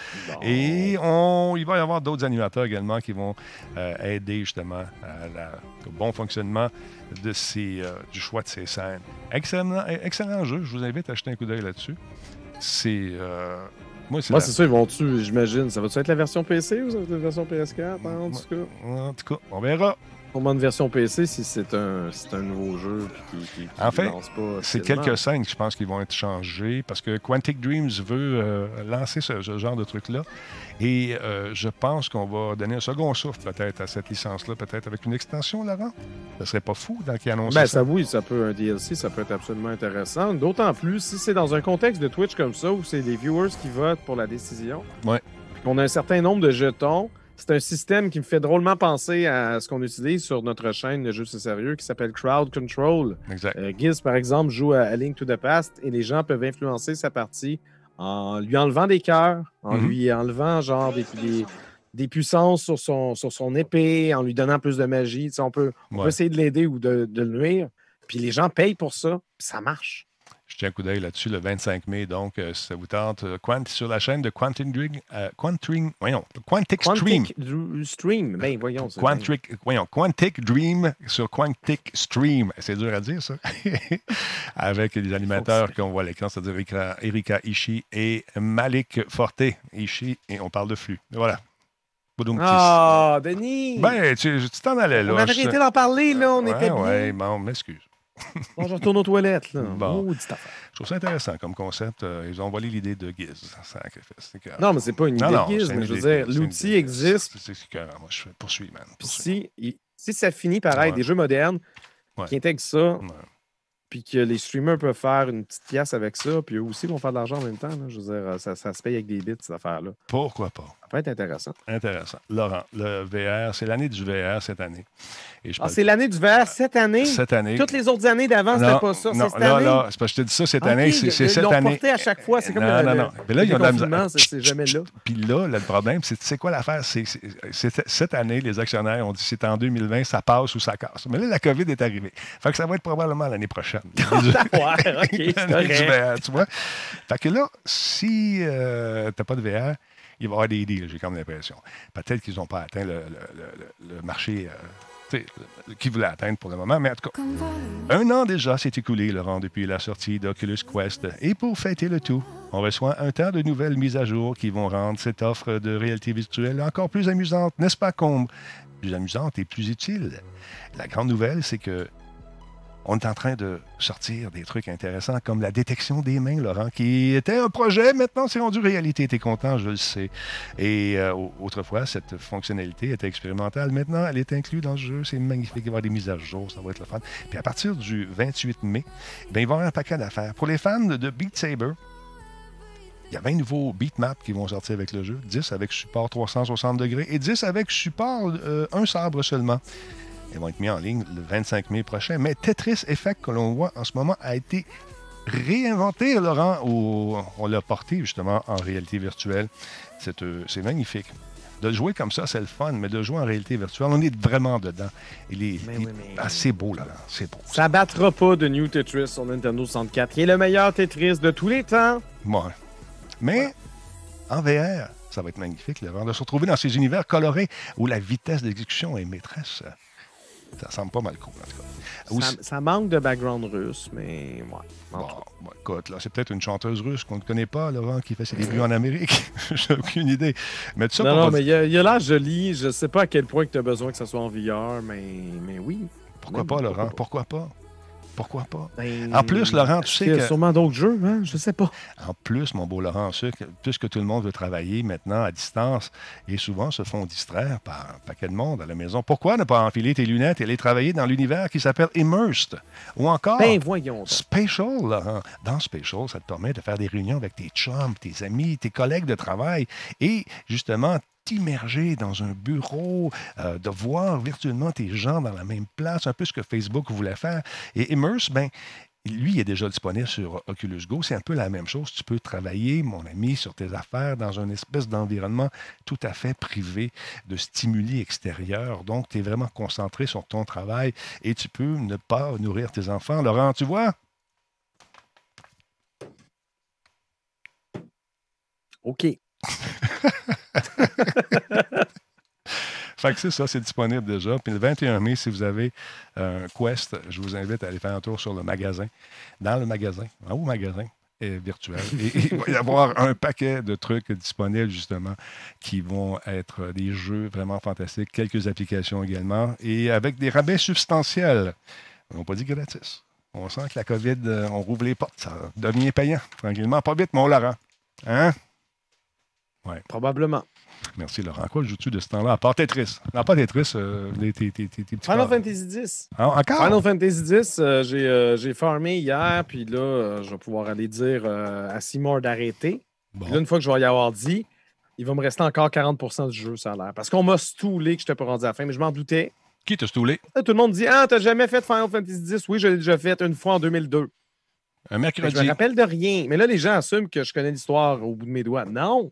Et on, il va y avoir d'autres animateurs également qui vont euh, aider justement à la- au bon fonctionnement de ces, euh, du choix de ces scènes. Excellent, excellent jeu. Je vous invite à jeter un coup d'œil là-dessus. C'est. euh, moi, c'est Moi, la- c'est ça, ils vont-tu, j'imagine. Ça va-tu être la version PC ou ça va être la version PS4, en tout cas? En tout cas, on verra. Pour une version PC, si c'est un, un nouveau jeu qui, qui, qui En fait, C'est quelques scènes je pense qui vont être changées parce que Quantic Dreams veut euh, lancer ce, ce genre de truc-là. Et euh, je pense qu'on va donner un second souffle peut-être à cette licence-là, peut-être avec une extension, Laurent. Ce serait pas fou dans qui annonce Ben, ça. ça, oui, ça peut, un DLC, ça peut être absolument intéressant. D'autant plus si c'est dans un contexte de Twitch comme ça, où c'est les viewers qui votent pour la décision. Ouais. Puis qu'on a un certain nombre de jetons. C'est un système qui me fait drôlement penser à ce qu'on utilise sur notre chaîne de Jeux C'est Sérieux qui s'appelle Crowd Control. Exact. Euh, Giz, par exemple, joue à, à Link to the Past et les gens peuvent influencer sa partie en lui enlevant des cœurs, en Mhm. lui enlevant genre des, des, des puissances sur son, sur son épée, en lui donnant plus de magie. Tu sais, on peut, on peut essayer de l'aider ou de, de le nuire. Puis les gens payent pour ça, puis ça marche. Je tiens un coup d'œil là-dessus le 25 mai. Donc, euh, si ça vous tente, euh, Quant, sur la chaîne de Quantic Dream, euh, Quantic, voyons, Quantic Stream. Quantic Stream. Ben, voyons. Quantic, voyons, Quantic Dream sur Quantic Stream. C'est dur à dire, ça. Avec les animateurs qu'on voit à l'écran, c'est-à-dire Erika, Erika Ishii et Malik Forte Ishii. Et on parle de flux. Voilà. Ah, Denis! Ben, tu t'en allais là. on avait arrêté d'en parler, là. On ouais, était bien. ouais, bon, m'excuse. Bon, je retourne aux toilettes, là. Bon. Maudite affaire. Je trouve ça intéressant comme concept. Euh, Ils ont volé l'idée de Giz. Non, mais c'est pas une idée Non, de c'est mais je veux idée, dire, l'outil existe. C'est écœurant. Moi, je poursuis, man. Poursuis. si, si ça finit par être Ouais. des jeux modernes Ouais. qui intègrent ça, puis que les streamers peuvent faire une petite pièce avec ça, puis eux aussi vont faire de l'argent en même temps, là, je veux dire, ça, ça se paye avec des bits, cette affaire-là. Pourquoi pas? Ça peut être intéressant. Intéressant. Laurent, le VR, c'est l'année du VR cette année. Et je Ah, c'est l'année du verre cette année? cette année. Toutes les autres années d'avant, c'était Non, pas ça. non, cette là, année? là, c'est parce que je te dis ça cette année, c'est c'est ils cette l'ont année. porté à chaque fois, c'est comme non, le- non, non. Mais là, ils la déconfinement, misère. c'est- jamais là. Puis là, le problème, c'est c'est quoi l'affaire? C'est cette année, les actionnaires ont dit c'est en 2020, ça passe ou ça casse. Mais là, la COVID est arrivée. Fait que ça va être probablement l'année prochaine. L'année du. VR, tu vois? Fait que là, si euh, t'as pas de VR, il va y avoir des deals, j'ai comme l'impression. Peut-être qu'ils n'ont pas atteint le, le- le- le- le marché euh, qu'ils voulaient atteindre pour le moment, mais en tout cas, un an déjà s'est écoulé, Laurent, depuis la sortie d'Oculus Quest. Et pour fêter le tout, on reçoit un tas de nouvelles mises à jour qui vont rendre cette offre de réalité virtuelle encore plus amusante, n'est-ce pas, Combe? Plus amusante et plus utile. La grande nouvelle, c'est que on est en train de sortir des trucs intéressants comme la détection des mains, Laurent, qui était un projet, maintenant c'est rendu réalité. T'es content, je le sais. Et euh, au- autrefois, cette fonctionnalité était expérimentale. Maintenant, elle est inclue dans le jeu. C'est magnifique. Il va y avoir des mises à jour, ça va être le fun. Puis à partir du 28 mai, ben, il va y avoir un paquet d'affaires. Pour les fans de Beat Saber, Il y a 20 nouveaux beatmaps qui vont sortir avec le jeu. 10 avec support 360 degrés et 10 avec support euh, un sabre seulement. Ils vont être mis en ligne le 25 mai prochain. Mais Tetris Effect, que l'on voit en ce moment, a été réinventé, Laurent, on l'a porté justement en réalité virtuelle. C'est euh, magnifique. De jouer comme ça, c'est le fun, mais de jouer en réalité virtuelle, on est vraiment dedans. Il est, Mais il- oui, mais- ah, c'est beau, là, c'est beau. Ça battra pas de New Tetris sur Nintendo 64, qui est le meilleur Tetris de tous les temps. Ouais. Mais en VR, ça va être magnifique, Laurent, de se retrouver dans ces univers colorés où la vitesse d'exécution est maîtresse. Ça semble pas mal cool, en tout cas. Ça, manque de background russe, mais ouais. Bon, bon, écoute, là, c'est peut-être une chanteuse russe qu'on ne connaît pas, Laurent, qui fait ses débuts en Amérique. J'ai aucune idée. Mais ça non, pour non, pas mais il a il a l'air joli. Je sais pas à quel point tu as besoin que ça soit en VR, mais, mais oui. Pourquoi Même, pas, pourquoi Laurent? pas? Pourquoi pas? Pourquoi pas? Ben, En plus, Laurent, tu sais Il y a que- sûrement d'autres jeux, hein? Je sais pas. En plus, mon beau Laurent, ce que- puisque tout le monde veut travailler maintenant à distance et souvent se font distraire par un paquet de monde à la maison, pourquoi ne pas enfiler tes lunettes et aller travailler dans l'univers qui s'appelle Immersed? Ou encore Ben, voyons. donc. Spatial, Laurent. Dans Spatial, ça te permet de faire des réunions avec tes chums, tes amis, tes collègues de travail et justement t'immerger dans un bureau, euh, de voir virtuellement tes gens dans la même place, un peu ce que Facebook voulait faire. Et Immerse, ben, lui, il est déjà disponible sur Oculus Go. C'est un peu la même chose. Tu peux travailler, mon ami, sur tes affaires dans une espèce d'environnement tout à fait privé, de stimuli extérieurs. Donc, tu es vraiment concentré sur ton travail et tu peux ne pas nourrir tes enfants. Laurent, tu vois? OK. Fait que c'est ça, c'est disponible déjà. Puis le 21 mai, si vous avez un Quest, je vous invite à aller faire un tour sur le magasin. Dans le magasin, un haut magasin euh, virtuel. Et il va y avoir un paquet de trucs disponibles, justement, qui vont être des jeux vraiment fantastiques. Quelques applications également. Et avec des rabais substantiels. On n'a pas dit gratis. On sent que la COVID, euh, on rouvre les portes. Ça devient payant, tranquillement. Pas vite, mon Laurent. Hein? Probablement. Merci, Laurent. Quoi joues-tu de ce temps-là? À part Tetris? Non, pas Tetris, euh, tes, tes- tes- tes petits Final. Fantasy X. Ah, encore? Final Fantasy X, euh, j'ai euh, j'ai farmé hier, puis là, je vais pouvoir aller dire à Seymour d'arrêter. Bon. Puis Là, une fois que je vais y avoir dit, il va me rester encore 40% du jeu, ça a l'air. Parce qu'on m'a stoulé que je n'étais pas rendu à la fin, mais je m'en doutais. Qui t'a stoulé? Là, tout le monde dit Ah, t'as jamais fait Final Fantasy X? Oui, je l'ai déjà fait une fois en 2002. Un Fait que Je mercredi. me rappelle de rien. Mais là, les gens assument que je connais l'histoire au bout de mes doigts. Non!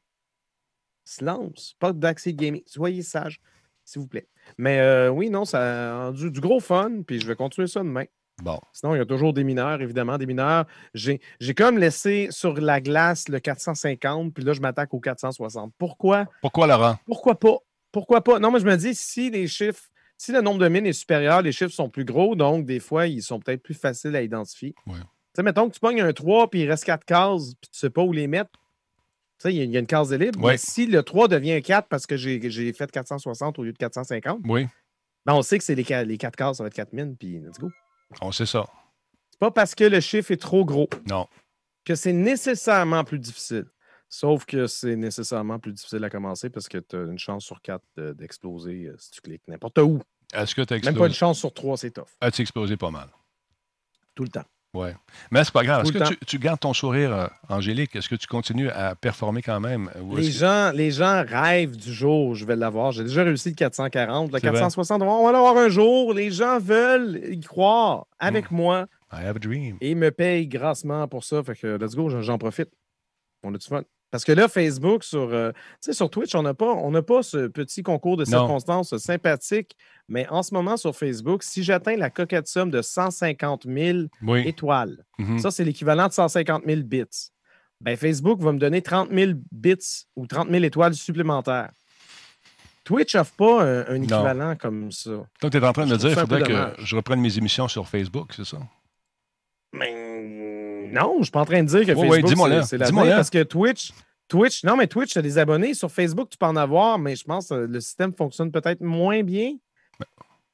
Silence. Pas d'accès gaming. Soyez sage, s'il vous plaît. Mais euh, oui, non, ça a rendu du gros fun, puis je vais continuer ça demain. Bon. Sinon, il y a toujours des mineurs, évidemment. Des mineurs. J'ai j'ai comme laissé sur la glace le 450, puis là, je m'attaque au 460. Pourquoi? Pourquoi, Laurent? Pourquoi pas? Pourquoi pas? Non, mais je me dis, si les chiffres, si le nombre de mines est supérieur, les chiffres sont plus gros, donc des fois, ils sont peut-être plus faciles à identifier. Ouais. Tu sais, mettons que tu pognes un 3 puis il reste 4 cases, puis tu sais pas où les mettre. Il y, a- il y a une case de libre. Ouais. Mais si le 3 devient un 4 parce que j'ai fait 460 au lieu de 450, Oui, ben on sait que c'est les, ca- les 4 cases, ça va être 4 mines, puis let's go. on sait ça. C'est pas parce que le chiffre est trop gros Non. que c'est nécessairement plus difficile. Sauf que c'est nécessairement plus difficile à commencer parce que tu as une chance sur 4 d'exploser euh, si tu cliques n'importe où. Est-ce que tu as Même pas une chance sur 3, c'est tough. As-tu explosé pas mal? Tout le temps. Oui. Mais c'est pas grave. Est-ce que tu, tu gardes ton sourire euh, angélique? Est-ce que tu continues à performer quand même? Les que- gens, les gens rêvent du jour où je vais l'avoir. J'ai déjà réussi le 440. Le C'est vrai. 460, on va l'avoir un jour. Les gens veulent y croire avec Mm. moi I have a dream. et ils me payent grassement pour ça. Fait que let's go, j'en- j'en profite. On a du fun. Parce que là, Facebook, sur, euh, tu sais, sur Twitch, on n'a pas, on pas ce petit concours de Non. circonstances sympathique. Mais en ce moment, sur Facebook, si j'atteins la coquette somme de 150 000 Oui. étoiles, Mhm. ça, c'est l'équivalent de 150 000 bits. Ben, Facebook va me donner 30 000 bits ou 30 000 étoiles supplémentaires. Twitch n'offre pas un, un équivalent comme ça. Donc, tu es en train de me dire qu'il faudrait que je reprenne mes émissions sur Facebook, c'est ça? Mais non, je ne suis pas en train de dire que Facebook, dis-moi c'est- l'avenir parce que Twitch, Twitch, non, mais Twitch, tu as des abonnés. Sur Facebook, tu peux en avoir, mais je pense que le système fonctionne peut-être moins bien.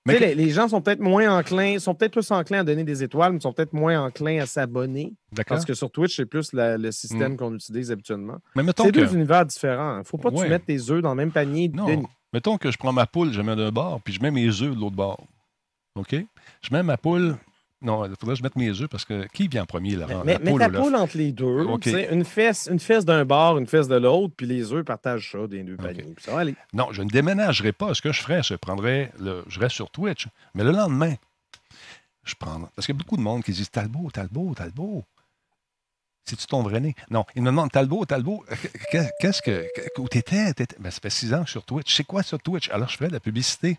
Mais que- les, les gens sont peut-être moins enclins, sont peut-être plus enclins à donner des étoiles, mais sont peut-être moins enclins à s'abonner. D'accord. Parce que sur Twitch, c'est plus la- le système qu'on utilise habituellement. Mais mettons C'est que, deux univers différents. Il ne faut pas que Ouais. tu mettes tes œufs dans le même panier. non, Denis. mettons que je prends ma poule, je mets d'un bord, puis je mets mes œufs de l'autre bord. OK? Je mets ma poule Non, il faudrait que je mette mes œufs parce que qui vient en premier, Laurent? Mais, La mets poule ta poule entre les deux. OK. tu sais, Une fesse, une fesse d'un bord, une fesse de l'autre, puis les œufs partagent ça des deux paniers. Ça. Non, je ne déménagerai pas. Ce que je ferais, je prendrais le. Je reste sur Twitch. Mais le lendemain, je prends. Parce qu'il y a beaucoup de monde qui disent Talbot, Talbot, Talbot. C'est-tu ton vrai nez? Non, ils me demandent Talbot, Talbot. qu'est- Qu'est-ce que. Où t'étais? T'étais- Ben, ça fait six ans que je suis sur Twitch. C'est quoi ça, Twitch? Alors, je fais de la publicité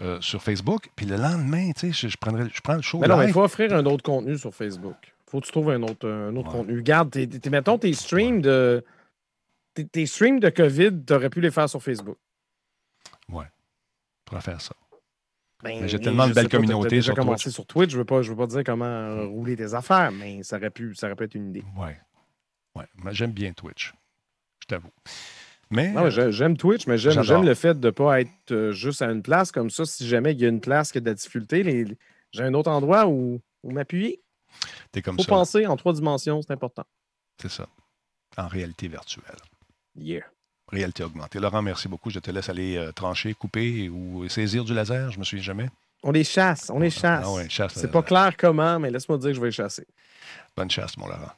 euh, sur Facebook. Puis le lendemain, tu sais, je, je prendrais, je prends le show Mais non, il faut offrir un autre contenu sur Facebook. faut que tu trouves un autre, un autre Ouais. contenu. Garde, tes, tes- mettons tes streams de. Tes, tes streams de COVID, tu aurais pu les faire sur Facebook. Ouais. Je pourrais faire ça. Ben, Mais j'ai tellement de je belle sais pas, t'as- communauté t'as déjà sur commencé Twitch. sur Twitch. Je ne veux, pas- je veux pas dire comment rouler tes affaires, mais ça aurait pu, ça aurait pu être une idée. Ouais. Ouais. Mais j'aime bien Twitch. Je t'avoue. Mais. Non, mais j'ai- j'aime Twitch, mais j'aime, le fait de ne pas être euh, juste à une place comme ça. Si jamais il y a une place qui a de la difficulté, les- j'ai un autre endroit où, où m'appuyer. T'es comme Il faut ça. penser en trois dimensions, c'est important. C'est ça. En réalité virtuelle. Yeah. Réalité augmentée. Laurent, merci beaucoup. Je te laisse aller euh, trancher, couper ou saisir du laser. Je me souviens jamais. On les chasse, on les chasse. Ah ouais, chasse, c'est euh, pas clair comment, mais laisse-moi te dire que je vais les chasser. Bonne chasse, mon Laurent.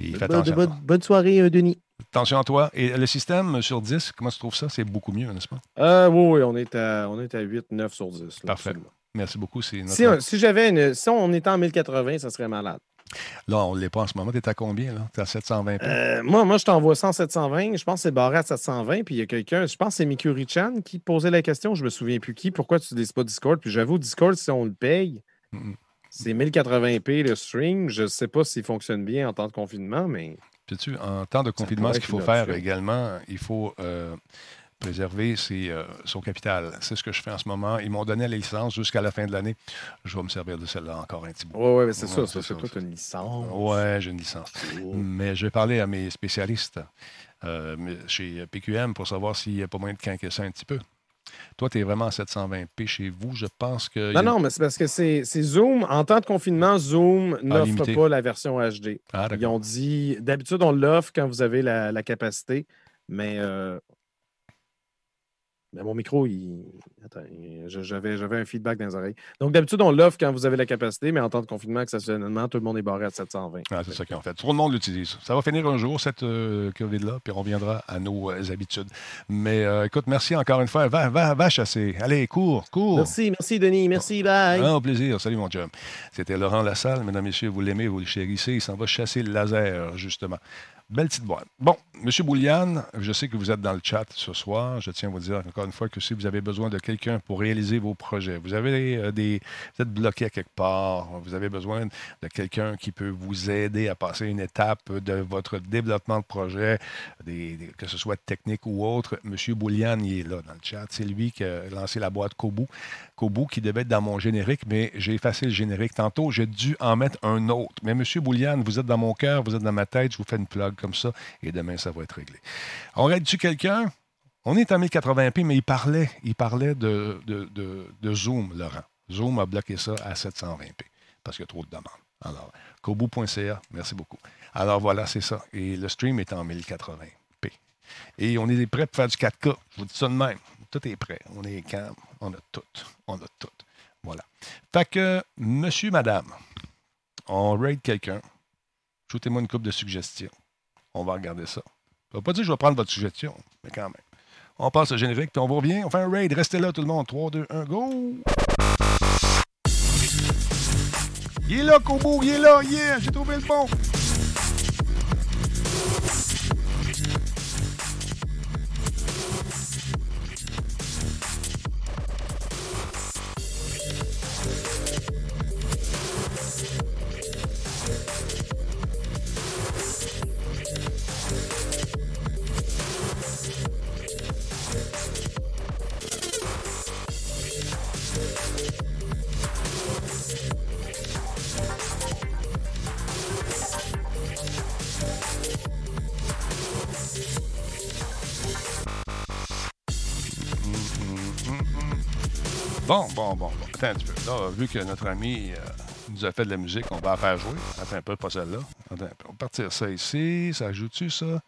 Et Bonne, bonne- bonne soirée, euh, Denis. Attention à toi. Et le système sur 10, comment tu trouves ça? C'est beaucoup mieux, n'est-ce pas? Euh, oui, oui, on est à, on est à 8, 9 sur 10. là, Parfait. absolument. Merci beaucoup. Notre... Si, on- si j'avais une. Si on était en 1080, ça serait malade. Là, on ne l'est pas en ce moment. Tu es à combien? là? Tu es à 720 Euh, moi, moi, je t'envoie ça en 720. Je pense que c'est barré à 720. Puis il y a quelqu'un, je pense que c'est Mikuri-chan qui posait la question. Je me souviens plus qui. Pourquoi tu ne utilises pas Discord? Puis j'avoue, Discord, si on le paye, c'est 1080p le stream. Je ne sais pas s'il fonctionne bien en temps de confinement, mais Sais-tu, en temps de confinement, ce qu'il faut faire également, il faut euh, préserver ses, euh, son capital. C'est ce que je fais en ce moment. Ils m'ont donné la licence jusqu'à la fin de l'année. Je vais me servir de celle-là encore un petit bout. ouais, ouais, mais c'est ça. c'est toute une licence. Ouais, j'ai une licence. Oh. Mais je vais parler à mes spécialistes euh, chez PQM pour savoir s'il n'y a pas moyen de quinquer ça un petit peu. Toi, tu es vraiment à 720p chez vous. Je pense que. Non, a- non, mais c'est parce que c'est Zoom. En temps de confinement, Zoom n'offre limité. pas la version HD. Ah, Ils ont dit, d'habitude, on l'offre quand vous avez la, la capacité, mais, euh, mais mon micro, il. Attends, j'avais j'avais un feedback dans les oreilles. Donc, d'habitude, on l'offre quand vous avez la capacité, mais en temps de confinement, exceptionnellement, tout le monde est barré à 720. Ah, c'est ça qu'ils ont fait. Trop de monde l'utilise. Ça va finir un jour, cette euh, COVID-là, puis on reviendra à nos euh, habitudes. Mais euh, écoute, merci encore une fois. Va, va, va chasser. Allez, cours, cours. Merci, merci, Denis. Merci, bye. Ah, au plaisir. Salut, mon chum. C'était Laurent Lassalle. Mesdames, Messieurs, vous l'aimez, vous le chérissez. Il s'en va chasser le laser, justement. Belle petite boîte. Bon, M. Bouliane, je sais que vous êtes dans le chat ce soir. Je tiens à vous dire encore une fois que si vous avez besoin de quelqu'un pour réaliser vos projets, vous avez euh, des. Vous êtes bloqué à quelque part, vous avez besoin de quelqu'un qui peut vous aider à passer une étape de votre développement de projet, que ce soit technique ou autre, M. Bouliane, il est là dans le chat. C'est lui qui a lancé la boîte Kobu. Kobu qui devait être dans mon générique, mais j'ai effacé le générique. Tantôt, j'ai dû en mettre un autre. Mais M. Bouliane, vous êtes dans mon cœur, vous êtes dans ma tête, je vous fais une plug comme ça, et demain, ça va être réglé. On aide-tu quelqu'un? On est en 1080p, mais il parlait, il de Zoom, Laurent. Zoom a bloqué ça à 720p parce qu'il y a trop de demandes. Alors, kobu.ca, merci beaucoup. Alors voilà, c'est ça. Et le stream est en 1080p. Et on est prêt pour faire du 4K. Je vous dis ça de même. Tout est prêt. On est calme. On a tout. On a tout. Voilà. Fait que, monsieur, madame, on raid quelqu'un. Shootez-moi une coupe de suggestions. On va regarder ça. Ça ne veut pas dire que je vais prendre votre suggestion, mais quand même. On passe au générique, puis on revient. On fait un raid. Restez là, tout le monde. 3, 2, 1, go! Il est là, Kobo, il est là, yeah! J'ai trouvé le bon! Bon, bon, bon. Attends un petit peu. Là, vu que notre ami euh, nous a fait de la musique, on va la faire jouer. Attends un peu, pas celle-là. Attends un peu. On va partir ça ici. Ça ajoute-tu ça?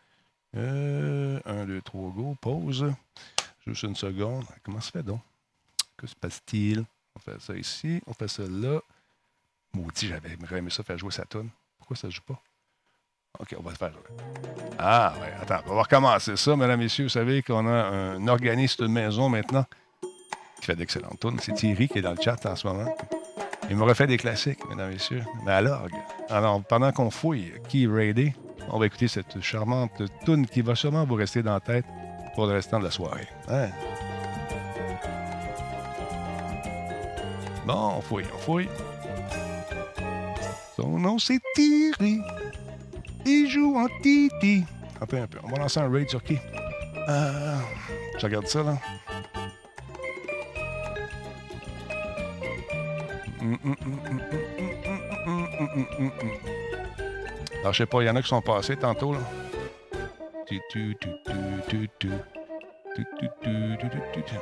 Euh, un, deux, trois, go. Pause. Juste une seconde. Comment ça fait donc? Que se passe-t-il? On fait ça ici. On fait ça là. Maudit, j'avais aimé ça faire jouer sa. Pourquoi ça joue pas? OK, on va le faire jouer. Ah, ouais, attends, on va recommencer ça, mesdames, messieurs. Vous savez qu'on a un organiste de maison maintenant fait d'excellentes tunes. C'est Thierry qui est dans le chat en ce moment. Il me refait des classiques, mesdames, messieurs. Mais à l'orgue. Alors, pendant qu'on fouille qui raidé, on va écouter cette charmante tune qui va sûrement vous rester dans la tête pour le restant de la soirée. Hein? Bon, on fouille, on fouille. Son nom, c'est Thierry. Il joue en Titi. Attends un peu. On va lancer un raid sur qui? Euh, je regarde ça, là. Alors, je sais pas, il y en a qui sont passés tantôt, là.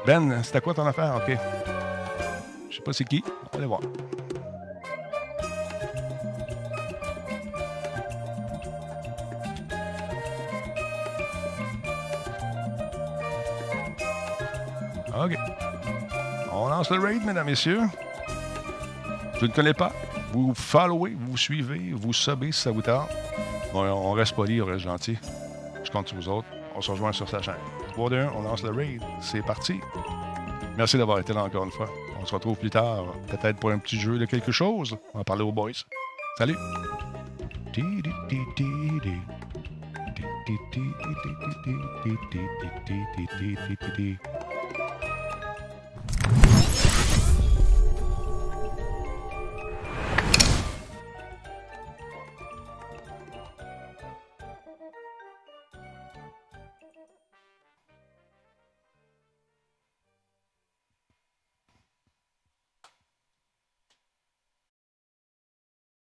Ben, c'était quoi ton affaire? OK. Je sais pas c'est qui. On va aller voir. OK. On lance le raid, mesdames, messieurs. Je ne connais pas. Vous followez, vous suivez, vous subez si ça vous tente. On reste poli, on reste gentil. Je compte sur vous autres. On se rejoint sur sa chaîne. 3 2 1, on lance le raid. C'est parti. Merci d'avoir été là encore une fois. On se retrouve plus tard, peut-être pour un petit jeu de quelque chose. On va parler aux boys. Salut!